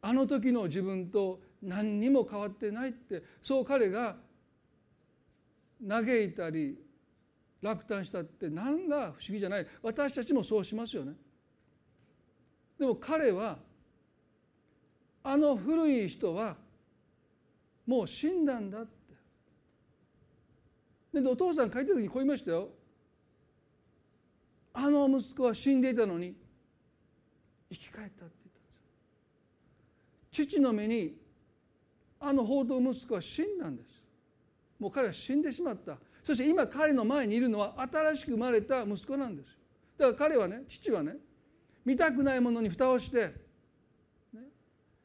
あの時の自分と何にも変わってないって。そう彼が嘆いたり落胆したって何ら不思議じゃない。私たちもそうしますよね。でも彼はあの古い人はもう死んだんだって。でお父さん書いた時にこう言いましたよ。あの息子は死んでいたのに生き返ったって言ったんです父の目にあの報道息子は死んだんです。もう彼は死んでしまった。そして今彼の前にいるのは新しく生まれた息子なんですだから彼はね父はね見たくないものに蓋をして、ね、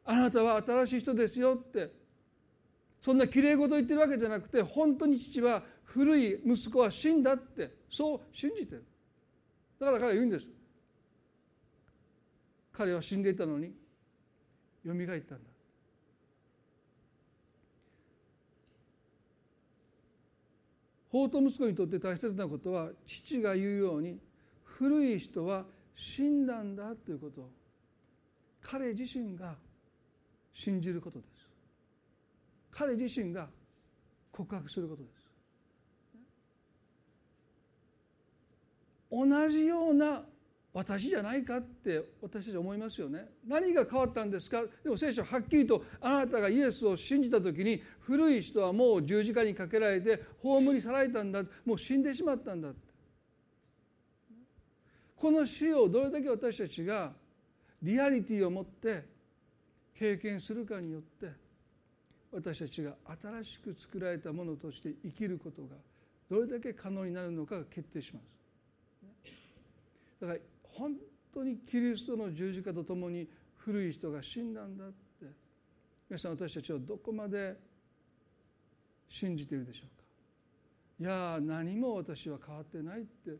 あなたは新しい人ですよってそんなきれい事言ってるわけじゃなくて本当に父は古い息子は死んだってそう信じてる。だから彼は言うんです。彼は死んでいたのによみがえったんだ。法と息子にとって大切なことは父が言うように古い人は死んだんだということ。を彼自身が信じることです。彼自身が告白することです。同じような私じゃないかって私たち思いますよね。何が変わったんですか？でも聖書はっきりとあなたがイエスを信じた時に古い人はもう十字架にかけられて葬り去られたんだもう死んでしまったんだこの死をどれだけ私たちがリアリティを持って経験するかによって私たちが新しく作られたものとして生きることがどれだけ可能になるのかが決定します。だから本当にキリストの十字架とともに古い人が死んだんだって皆さん私たちはどこまで信じているでしょうか。いや何も私は変わってないって。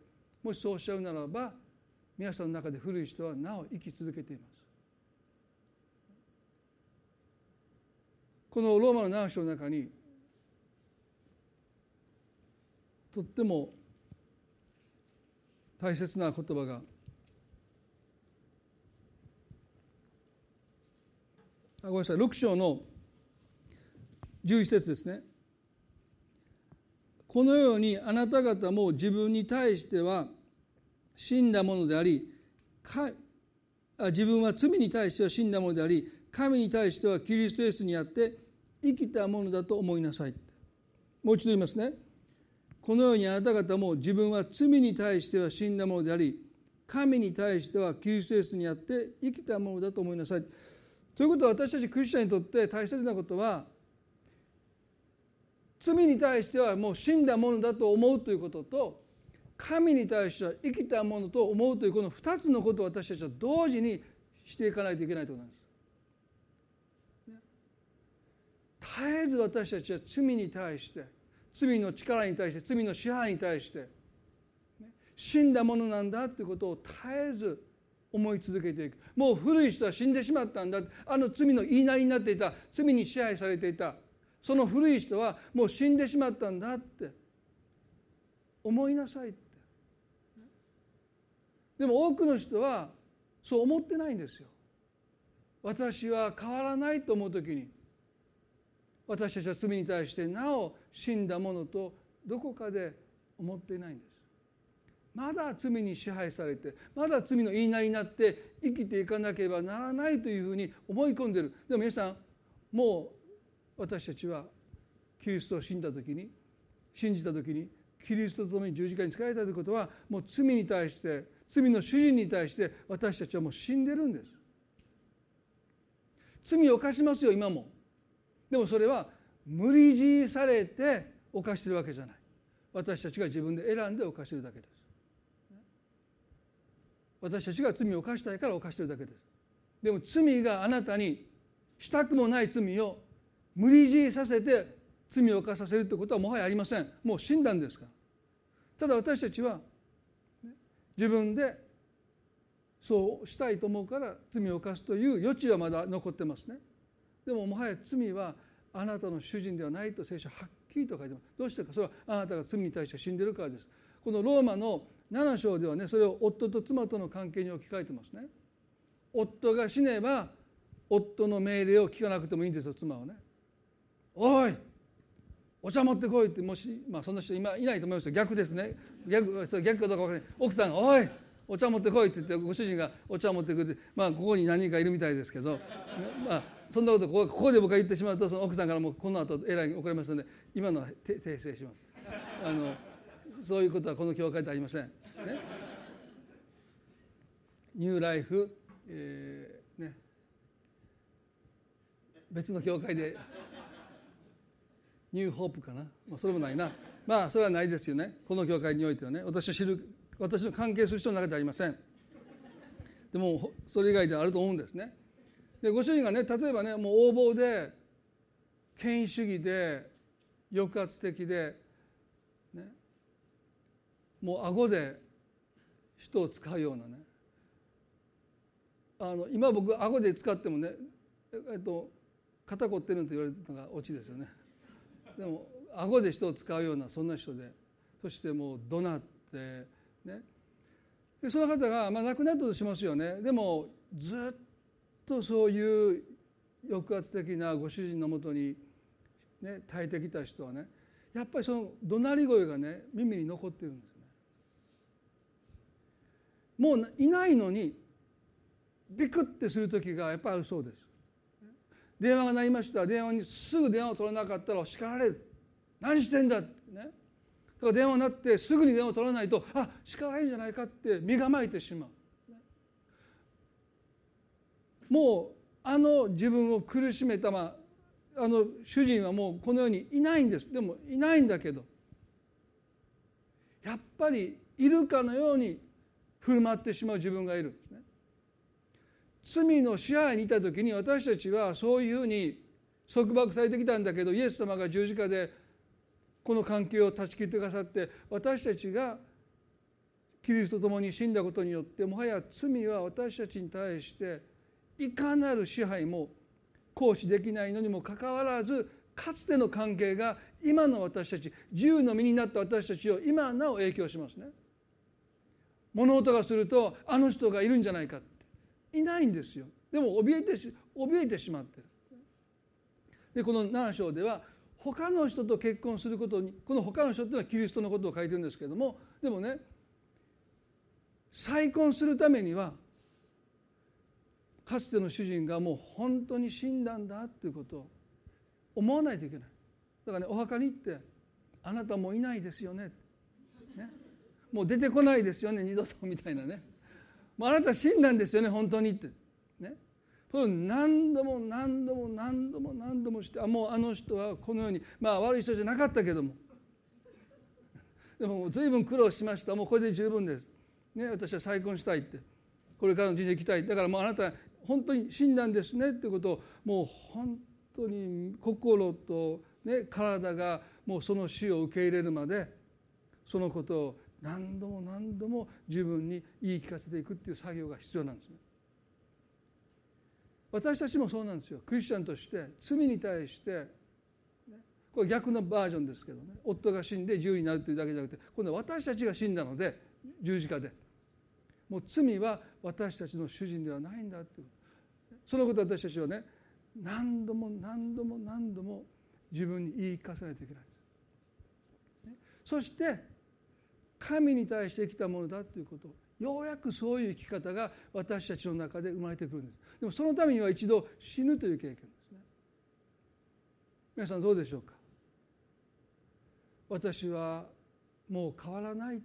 もしそうおっしゃるならば皆さんの中で古い人はなお生き続けています。このローマの7章の中にとっても大切な言葉があごめんなさい6章の11節ですね。このようにあなた方も自分に対しては死んだものであり自分は罪に対しては死んだものであり神に対してはキリストイエスにあって生きたものだと思いなさいもう一度言いますね。このようにあなた方も自分は罪に対しては死んだものであり神に対してはキリストイエスにあって生きたものだと思いなさいということは私たちクリスチャンにとって大切なことは罪に対してはもう死んだものだと思うということと神に対しては生きたものと思うというこの2つのことを私たちは同時にしていかないといけないということなんです。絶えず私たちは罪に対して罪の力に対して罪の支配に対して死んだものなんだということを絶えず思い続けていく。もう古い人は死んでしまったんだ。あの罪の言いなりになっていた。罪に支配されていた。その古い人はもう死んでしまったんだって。思いなさいって。でも多くの人はそう思ってないんですよ。私は変わらないと思う時に。私たちは罪に対してなお死んだものとどこかで思っていないんです。まだ罪に支配されてまだ罪の言いなりになって生きていかなければならないというふうに思い込んでる。でも皆さんもう私たちはキリストを信んだ時に信じた時にキリストと共に十字架に仕えたということはもう罪に対して罪の主人に対して私たちはもう死んでるんです。罪を犯しますよ今も。でもそれは無理強いされて犯してるわけじゃない。私たちが自分で選んで犯してるだけです。私たちが罪を犯したいから犯してるだけです。でも罪があなたにしたくもない罪を無理強いさせて罪を犯させるということはもはやありません。もう死んだんですから。ただ私たちは自分でそうしたいと思うから罪を犯すという余地はまだ残ってますね。でももはや罪はあなたの主人ではないと聖書はっきりと書いてます。どうしてか。それはあなたが罪に対して死んでるからです。このローマの7章ではねそれを夫と妻との関係に置き換えてますね。夫が死ねば夫の命令を聞かなくてもいいんですよ妻はね。おいお茶持ってこいってもしまあそんな人今いないと思いますよ。逆ですね。逆逆かどうか分からない。奥さんが「おいお茶持ってこい」って言ってご主人がお茶持ってくるまあここに何人かいるみたいですけどまあそんなことここで僕が言ってしまうとその奥さんからもこの後えらい怒られますので今のは訂正します。あのそういうことはこの教会でありません。ね。ニューライフ、えー、ね。別の教会でニューホープかな、まあ、それもないな。まあそれはないですよね。この教会においてはね。私の知る私の関係する人の中ではありません。でもそれ以外であると思うんですね。でご主人がね例えばねもう横暴で権威主義で抑圧的で、ね、もう顎で人を使うようなね。あの今僕顎で使ってもねえっと肩凝ってると言われるのがオチですよね。でも顎で人を使うようなそんな人でそしてもう怒鳴ってね。でその方が、まあ、亡くなったとしますよね。でもずっとそういう抑圧的なご主人のもとに、ね、耐えてきた人はねやっぱりその怒鳴り声がね耳に残ってるんですね。もういないのにビクッてする時がやっぱりあるそうです。電話が鳴りました。電話にすぐ電話を取らなかったら叱られる。何してんだってね。だから電話になってすぐに電話を取らないとあ叱られるんじゃないかって身構えてしまう。もうあの自分を苦しめた、まあ、あの主人はもうこの世にいないんです。でもいないんだけどやっぱりいるかのように振る舞ってしまう自分がいるんですね。罪の支配にいた時に私たちはそういうふうに束縛されてきたんだけどイエス様が十字架でこの関係を断ち切ってくださって私たちがキリストと共に死んだことによってもはや罪は私たちに対していかなる支配も行使できないのにもかかわらずかつての関係が今の私たち自由の身になった私たちを今なお影響しますね。物音がするとあの人がいるんじゃないかって。いないんですよ。でも怯えてし怯えてしまってる。でこの7章では他の人と結婚することにこの他の人っていうのはキリストのことを書いてるんですけどもでもね再婚するためにはかつての主人がもう本当に死んだんだっていうことを思わないといけない。だからねお墓に行って「あなたもういないですよね」ね。もう出てこないですよね二度とみたいなね。もうあなた死んだんですよね本当にって。何度も何度も何度も何度もしてあもうあの人はこのようにまあ悪い人じゃなかったけども。でも随分苦労しました。もうこれで十分です、ね、私は再婚したいって。これからの人生行きたい。だからもうあなた本当に死んだんですね。ってことをもう本当に心と、ね、体がもうその死を受け入れるまでそのことを何度も何度も自分に言い聞かせていくっていう作業が必要なんですね。私たちもそうなんですよ。クリスチャンとして罪に対してこれ逆のバージョンですけどね。夫が死んで自由になるというだけじゃなくて今度は私たちが死んだので十字架で。もう罪は私たちの主人ではないんだってそのこと私たちはね何度も何度も何度も自分に言い聞かせないといけない。そして神に対して生きたものだということようやくそういう生き方が私たちの中で生まれてくるんです。でもそのためには一度死ぬという経験ですね。皆さんどうでしょうか？私はもう変わらないい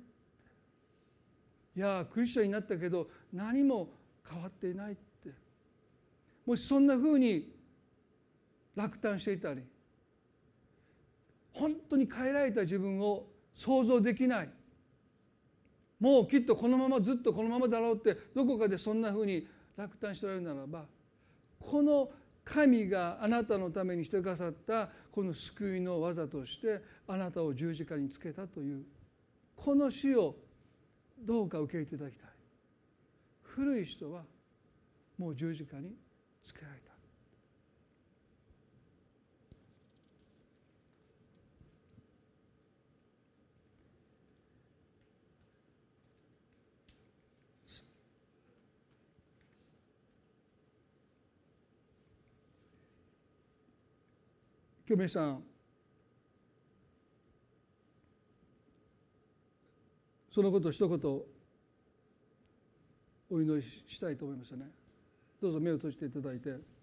やクリスチャンになったけど何も変わっていないって。もしそんなふうに落胆していたり本当に変えられた自分を想像できない。もうきっとこのままずっとこのままだろうってどこかでそんなふうに落胆しておられるならばこの神があなたのためにしてくださったこの救いの技としてあなたを十字架につけたというこの死をどうか受け入れていただきたい。古い人はもう十字架につけられた今日皆さん。そのことを一言お祈りしたいと思いますね。どうぞ目を閉じていただいて。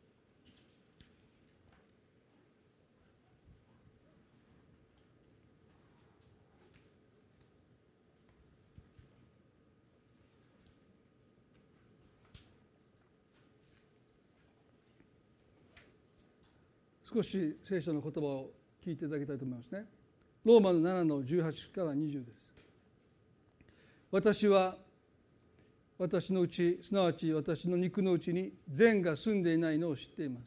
少し聖書の言葉を聞いていただきたいと思いますね。ローマの7の18から20です。私は私のうちすなわち私の肉のうちに善が住んでいないのを知っています。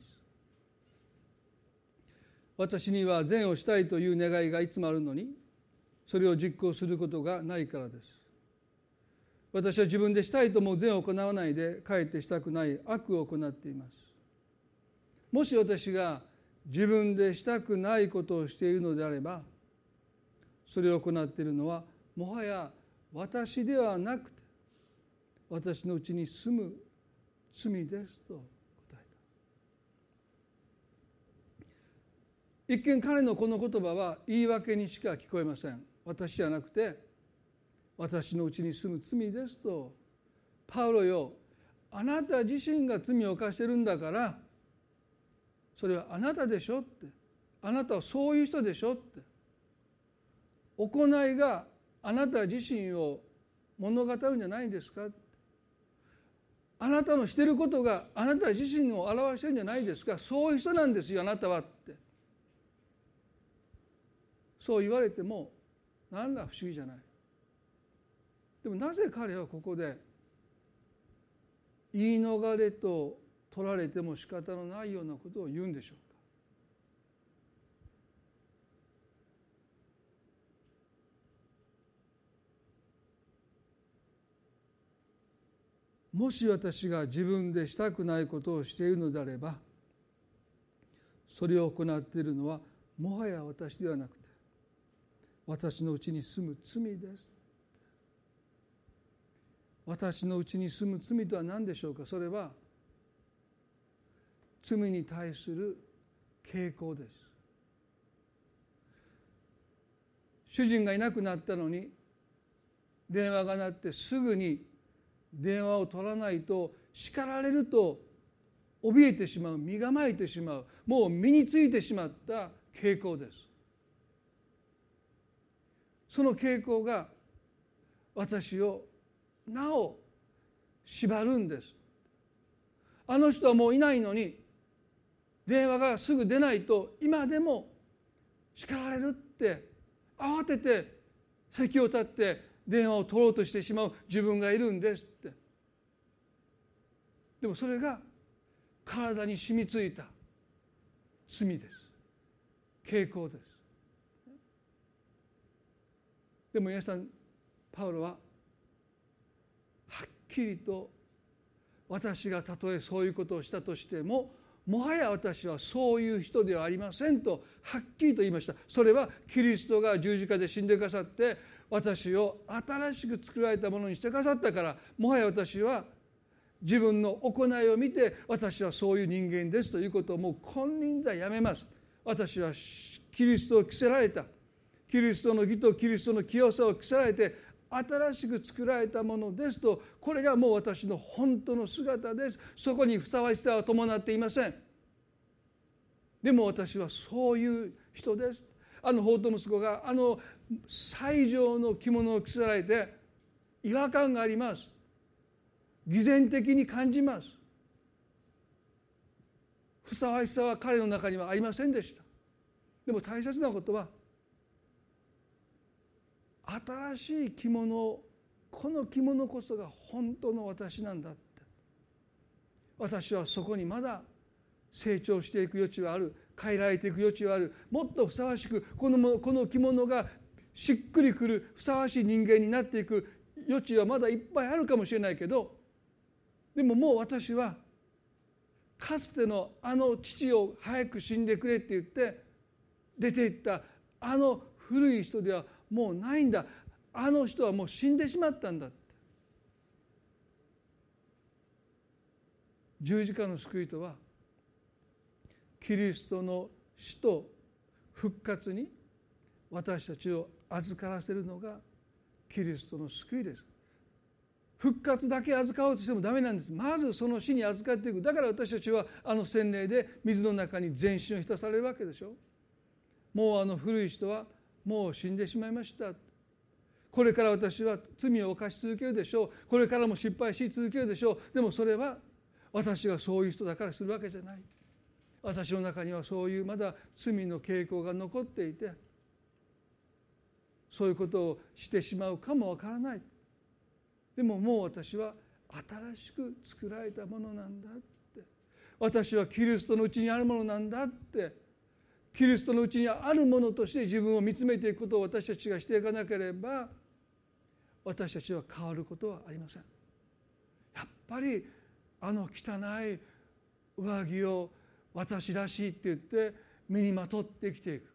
私には善をしたいという願いがいつもあるのにそれを実行することがないからです。私は自分でしたいとも善を行わないでかえってしたくない悪を行っています。もし私が自分でしたくないことをしているのであればそれを行っているのはもはや私ではなくて私のうちに住む罪ですと答えた。一見彼のこの言葉は言い訳にしか聞こえません。私じゃなくて私のうちに住む罪ですとパウロよあなた自身が罪を犯してるんだからそれはあなたでしょって。あなたはそういう人でしょって。行いがあなた自身を物語るんじゃないんですかあなたのしてることがあなた自身を表してるんじゃないですか。そういう人なんですよあなたはって。そう言われても何ら不思議じゃない。でもなぜ彼はここで言い逃れと取られても仕方のないようなことを言うんでしょうか？もし私が自分でしたくないことをしているのであればそれを行っているのはもはや私ではなくて私のうちに住む罪です。私のうちに住む罪とは何でしょうか？それは罪に対する傾向です。主人がいなくなったのに電話が鳴ってすぐに電話を取らないと叱られると怯えてしまう身構えてしまうもう身についてしまった傾向です。その傾向が私をなお縛るんです。あの人はもういないのに電話がすぐ出ないと今でも叱られるって慌てて席を立って電話を取ろうとしてしまう自分がいるんですって。でもそれが体に染みついた罪です。傾向です。でも皆さんパウロははっきりと私がたとえそういうことをしたとしてももはや私はそういう人ではありませんとはっきりと言いました。それはキリストが十字架で死んでくださって私を新しく作られたものにしてくださったからもはや私は自分の行いを見て私はそういう人間ですということをもう金輪際やめます。私はキリストを着せられた。キリストの義とキリストの清さを着せられて新しく作られたものですとこれがもう私の本当の姿です。そこにふさわしさは伴っていません。でも私はそういう人です。あの法と息子があの最上の着物を着せられて違和感があります。偽善的に感じます。ふさわしさは彼の中にはありませんでした。でも大切なことは新しい着物この着物こそが本当の私なんだって。私はそこにまだ成長していく余地はある。変えられていく余地はある。もっとふさわしくこのこの着物がしっくりくるふさわしい人間になっていく余地はまだいっぱいあるかもしれないけどでももう私はかつてのあの父を早く死んでくれって言って出ていったあの古い人ではもうないんだ。あの人はもう死んでしまったんだって。十字架の救いとはキリストの死と復活に私たちを預からせるのがキリストの救いです。復活だけ預かおうとしてもダメなんです。まずその死に預かっていく。だから私たちはあの洗礼で水の中に全身を浸されるわけでしょ。もうあの古い人はもう死んでしまいました。これから私は罪を犯し続けるでしょう。これからも失敗し続けるでしょう。でもそれは私がそういう人だからするわけじゃない。私の中にはそういうまだ罪の傾向が残っていてそういうことをしてしまうかもわからない。でももう私は新しく作られたものなんだって。私はキリストのうちにあるものなんだって。キリストのうちにあるものとして自分を見つめていくことを私たちがしていかなければ私たちは変わることはありません。やっぱりあの汚い上着を私らしいって言って身にまとって生きていく。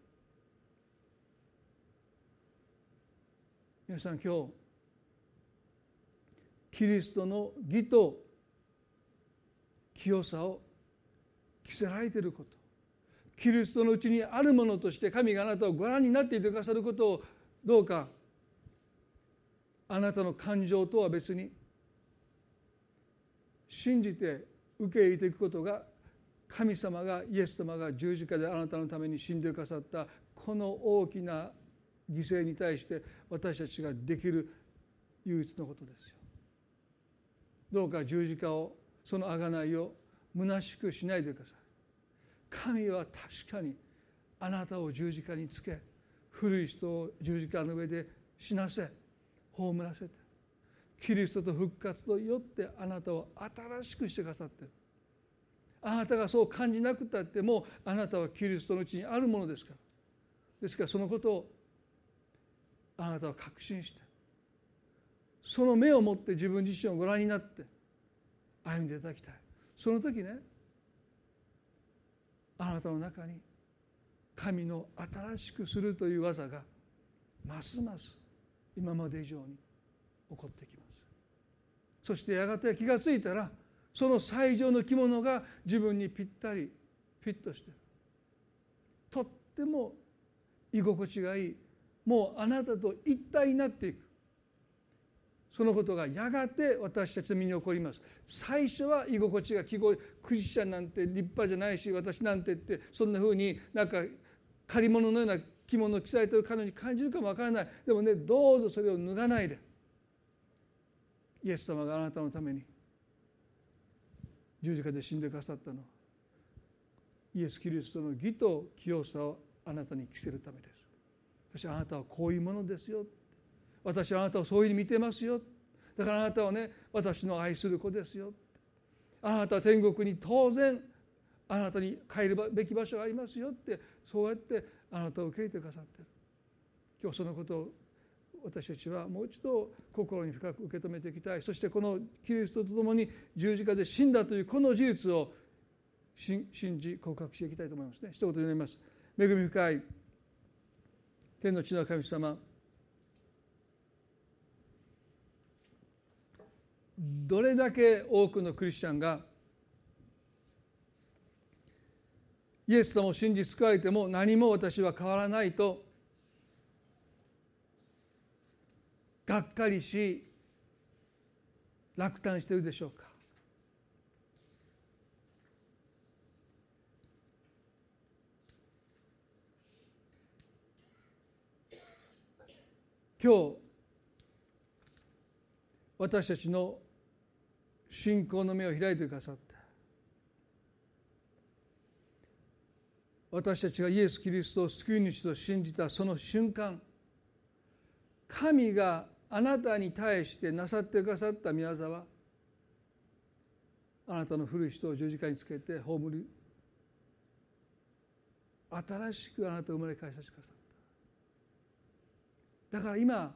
皆さん今日キリストの義と清さを着せられていること。キリストのうちにあるものとして神があなたをご覧になっていてくださることをどうかあなたの感情とは別に信じて受け入れていくことが神様がイエス様が十字架であなたのために死んでくださったこの大きな犠牲に対して私たちができる唯一のことですよ。どうか十字架をその贖いを虚しくしないでください。神は確かにあなたを十字架につけ古い人を十字架の上で死なせ葬らせてキリストと復活とよってあなたを新しくしてくださってるあなたがそう感じなくたってもあなたはキリストのうちにあるものですから。ですからそのことをあなたは確信してその目を持って自分自身をご覧になって歩んでいただきたい。その時ねあなたの中に神の新しくするという技がますます今まで以上に起こってきます。そしてやがて気が付いたらその最上の着物が自分にぴったりフィットしてる。とっても居心地がいい。もうあなたと一体になっていく。そのことがやがて私たちの身に起こります。最初は居心地が記号クリスチャンなんて立派じゃないし私なんてってそんなふうになんか借り物のような着物を着されてる彼女に感じるかもわからない。でもねどうぞそれを脱がないで。イエス様があなたのために十字架で死んでくださったの。はイエス・キリストの義と清さをあなたに着せるためです。そしてあなたはこういうものですよ。私はあなたをそういうふうに見てますよ。だからあなたはね私の愛する子ですよ。あなたは天国に当然あなたに帰るべき場所がありますよってそうやってあなたを受け入れてくださってる。今日そのことを私たちはもう一度心に深く受け止めていきたい。そしてこのキリストと共に十字架で死んだというこの事実を信じ告白していきたいと思いますね。一言で言います。恵み深い天の地の神様どれだけ多くのクリスチャンがイエス様を信じ救われても何も私は変わらないとがっかりし落胆しているでしょうか。今日私たちの信仰の目を開いてくださって。私たちがイエス・キリストを救い主と信じたその瞬間神があなたに対してなさってくださった宮業はあなたの古い人を十字架につけて葬り新しくあなたを生まれ返させてくださった。だから今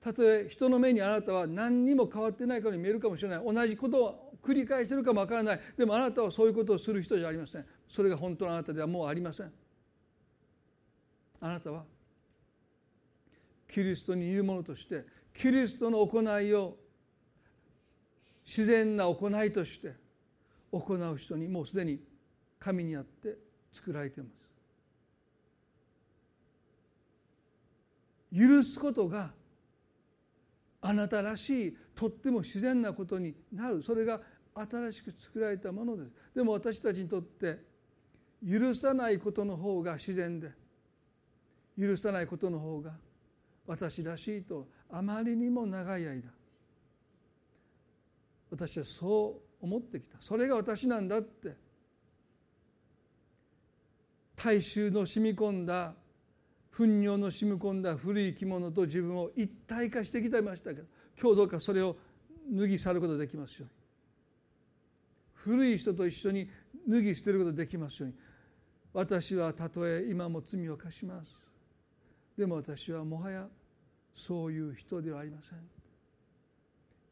たとえ人の目にあなたは何にも変わってないかに見えるかもしれない。同じことを繰り返してるかもわからない。でもあなたはそういうことをする人じゃありません。それが本当のあなたではもうありません。あなたはキリストにいるものとしてキリストの行いを自然な行いとして行う人にもうすでに神にあって作られています。許すことがあなたらしいとっても自然なことになる。それが新しく作られたものです。でも私たちにとって許さないことの方が自然で許さないことの方が私らしいとあまりにも長い間私はそう思ってきた。それが私なんだって大衆の染み込んだ糞尿の染み込んだ古い着物と自分を一体化してきてましたけど今日どうかそれを脱ぎ去ることができますように。古い人と一緒に脱ぎ捨てることができますように。私はたとえ今も罪を犯します。でも私はもはやそういう人ではありません。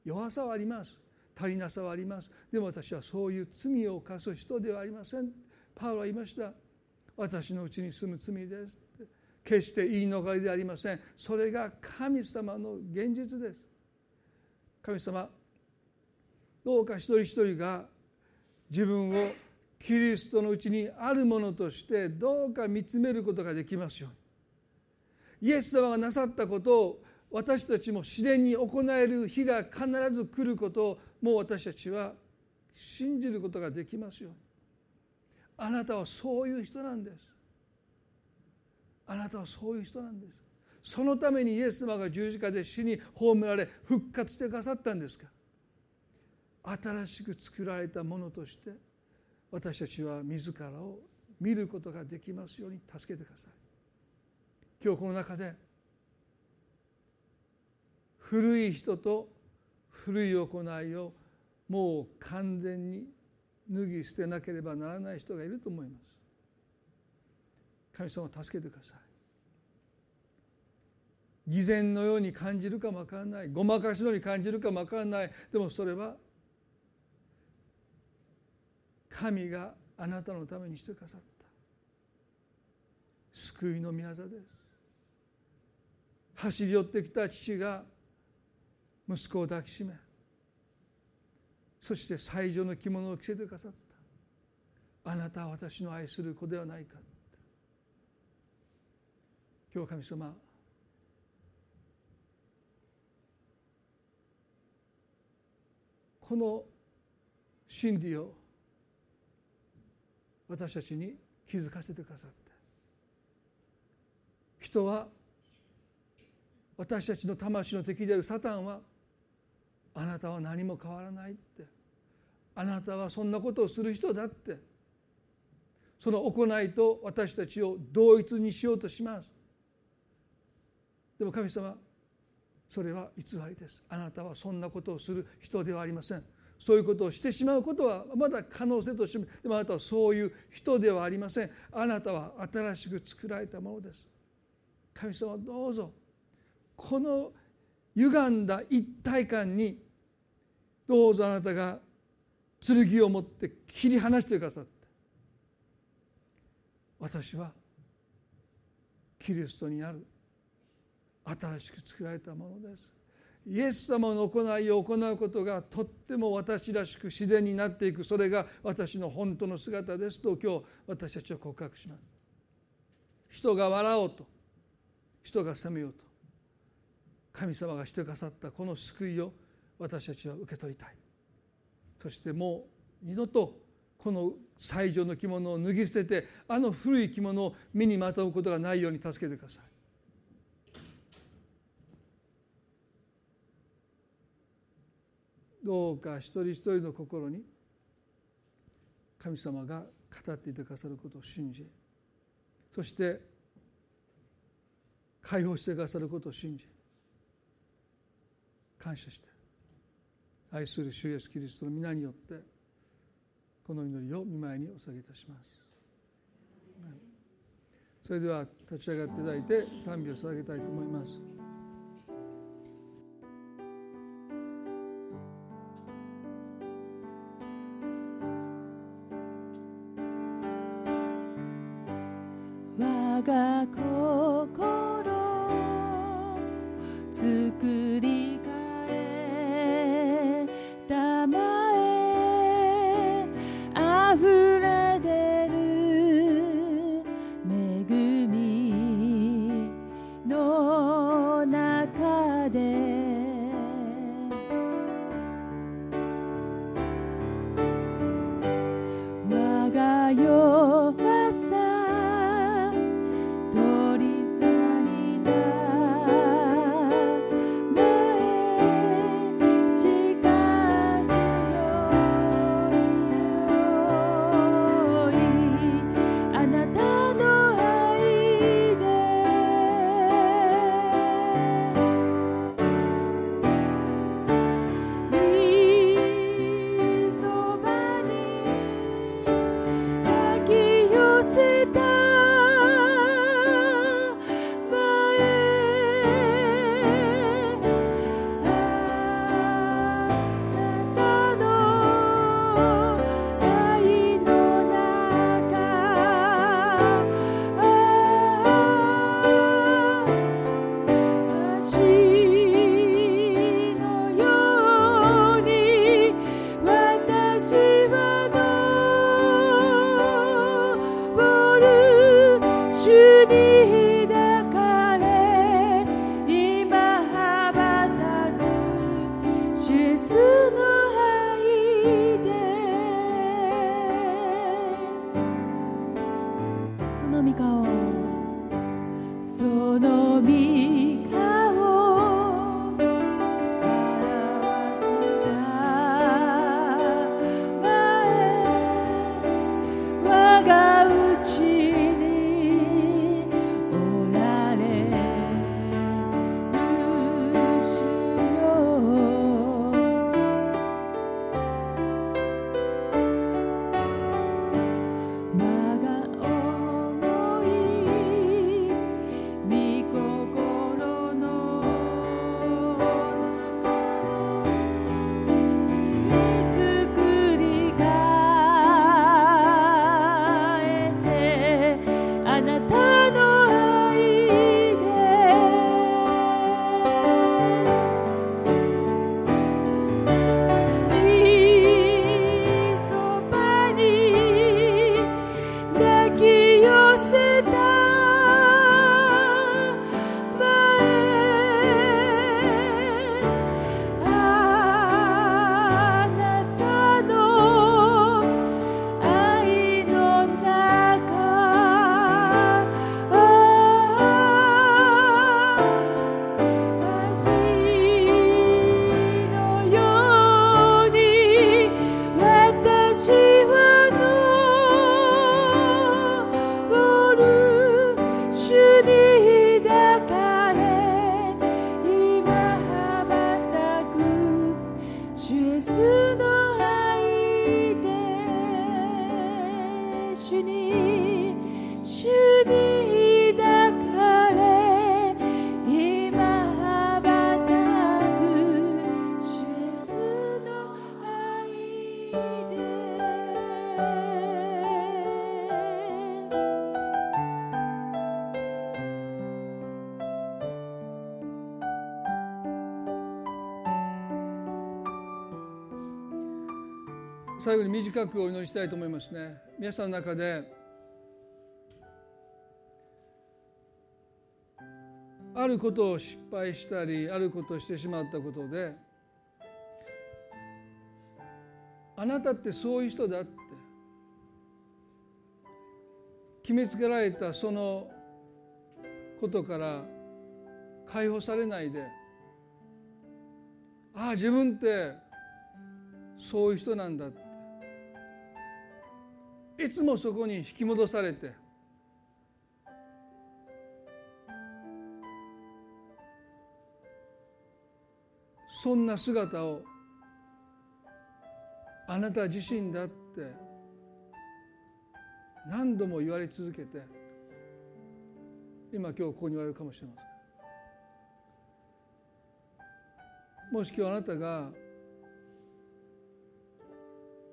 弱さはあります。足りなさはあります。でも私はそういう罪を犯す人ではありません。パウロは言いました。私のうちに住む罪です。決して言い逃れでありません。それが神様の現実です。神様どうか一人一人が自分をキリストのうちにあるものとしてどうか見つめることができますように。イエス様がなさったことを私たちも自然に行える日が必ず来ることをもう私たちは信じることができますように。あなたはそういう人なんです。あなたはそういう人なんです。そのためにイエス様が十字架で死に葬られ復活してくださったんですか。新しく作られたものとして私たちは自らを見ることができますように助けてください。今日この中で古い人と古い行いをもう完全に脱ぎ捨てなければならない人がいると思います。神様助けてください。偽善のように感じるかもわからない。ごまかしのように感じるかもわからない。でもそれは神があなたのためにしてくださった。救いの御業です。走り寄ってきた父が息子を抱きしめそして最上の着物を着せてくださった。あなたは私の愛する子ではないか今日神様。この真理を私たちに気づかせてくださった人は私たちの魂の敵であるサタンはあなたは何も変わらないって。あなたはそんなことをする人だって。その行いと私たちを同一にしようとします。でも神様それは偽りです。あなたはそんなことをする人ではありません。そういうことをしてしまうことはまだ可能性としてでもあなたはそういう人ではありません。あなたは新しく作られたものです。神様どうぞこの歪んだ一体感にどうぞあなたが剣を持って切り離してくださって。私はキリストにある。新しく作られたものです。イエス様の行いを行うことがとっても私らしく自然になっていく。それが私の本当の姿です。と今日私たちは告白します。人が笑おうと人が責めようと神様がしてくださったこの救いを私たちは受け取りたい。そしてもう二度とこの最上の着物を脱ぎ捨ててあの古い着物を身にまとうことがないように助けてください。どうか一人一人の心に神様が語っていてくださることを信じそして解放してくださることを信じ感謝して愛する主イエスキリストの皆によってこの祈りを見舞いにお下げいたします。それでは立ち上がっていただいて賛美を捧げたいと思います。短くお祈りしたいと思いますね。皆さんの中であることを失敗したりあることをしてしまったことであなたってそういう人だって決めつけられたそのことから解放されないでああ自分ってそういう人なんだっていつもそこに引き戻されて。そんな姿をあなた自身だって。何度も言われ続けて。今今日ここに言われるかもしれません。もし今日あなたが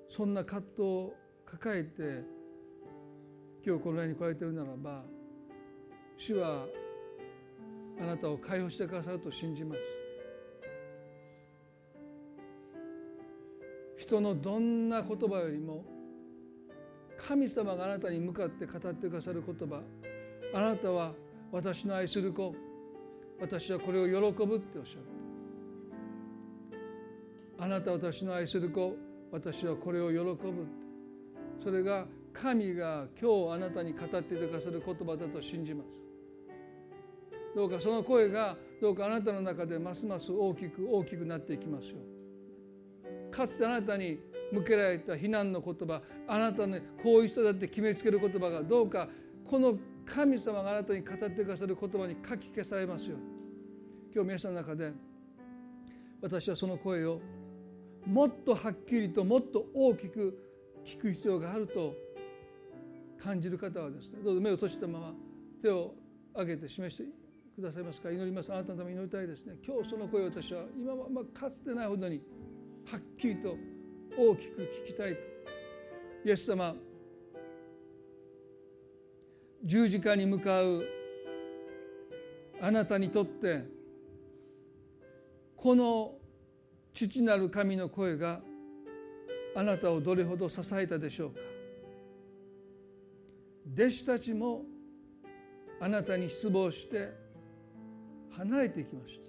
そんな葛藤を抱えて今日この辺に来られているならば主はあなたを解放してくださると信じます。人のどんな言葉よりも神様があなたに向かって語ってくださる言葉あなたは私の愛する子私はこれを喜ぶっておっしゃる。あなたは私の愛する子私はこれを喜ぶって。それが神が今日あなたに語ってくださる言葉だと信じます。どうかその声がどうかあなたの中でますます大きく大きくなっていきますよかつてあなたに向けられた非難の言葉あなたのこういう人だって決めつける言葉がどうかこの神様があなたに語ってくださる言葉に書き消されますよ今日皆さんの中で私はその声をもっとはっきりともっと大きく聞く必要があると感じる方はですねどうぞ目を閉じたまま手を挙げて示してくださいますか。祈ります。あなたのために祈りたいですね。今日その声を私は今はまかつてないほどにはっきりと大きく聞きたいと。イエス様十字架に向かうあなたにとってこの父なる神の声があなたをどれほど支えたでしょうか？弟子たちもあなたに失望して離れていきました。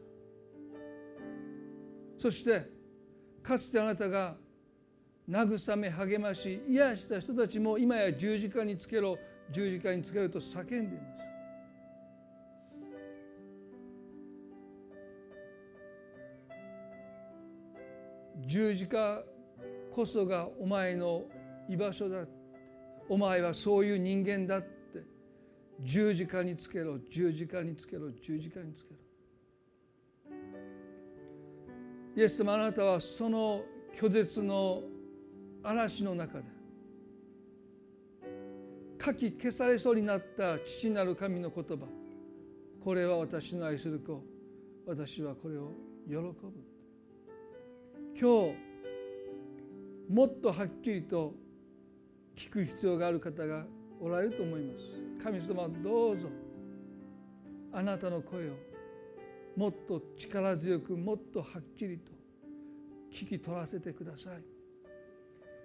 そしてかつてあなたが慰め励まし癒した人たちも今や十字架につけろ十字架につけろと叫んでいます。十字架こそがお前の居場所だ。お前はそういう人間だって。十字架につけろ。十字架につけろ。十字架につけろ。イエス様あなたはその拒絶の嵐の中で書き消されそうになった父なる神の言葉これは私の愛する子私はこれを喜ぶ。今日もっとはっきりと聞く必要がある方がおられると思います。神様どうぞ。あなたの声をもっと力強くもっとはっきりと聞き取らせてください。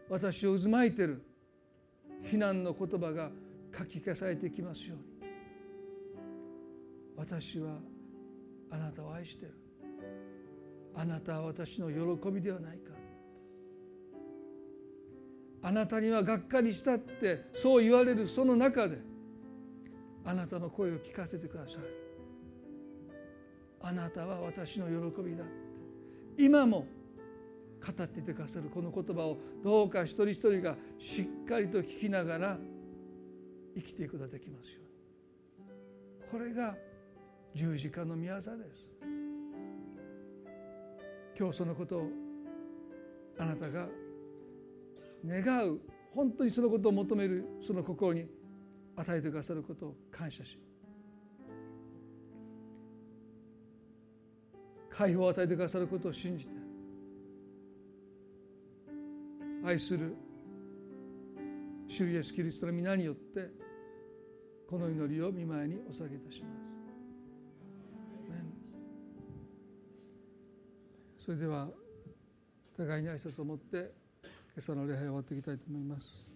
私を渦巻いてる非難の言葉が書き消されてきますように。私はあなたを愛してる。あなたは私の喜びではないか。あなたにはがっかりしたってそう言われるその中であなたの声を聞かせてください。あなたは私の喜びだって今も語っていてくださるこの言葉をどうか一人一人がしっかりと聞きながら生きていくことができますように。これが十字架の御業です。今日そのことをあなたが願う。本当にそのことを求めるその心に与えてくださることを感謝し。解放を与えてくださることを信じて愛する主イエスキリストの皆によってこの祈りを見舞いにお下げいたします。それでは互いに挨拶を持って今朝の礼拝を終わっていきたいと思います。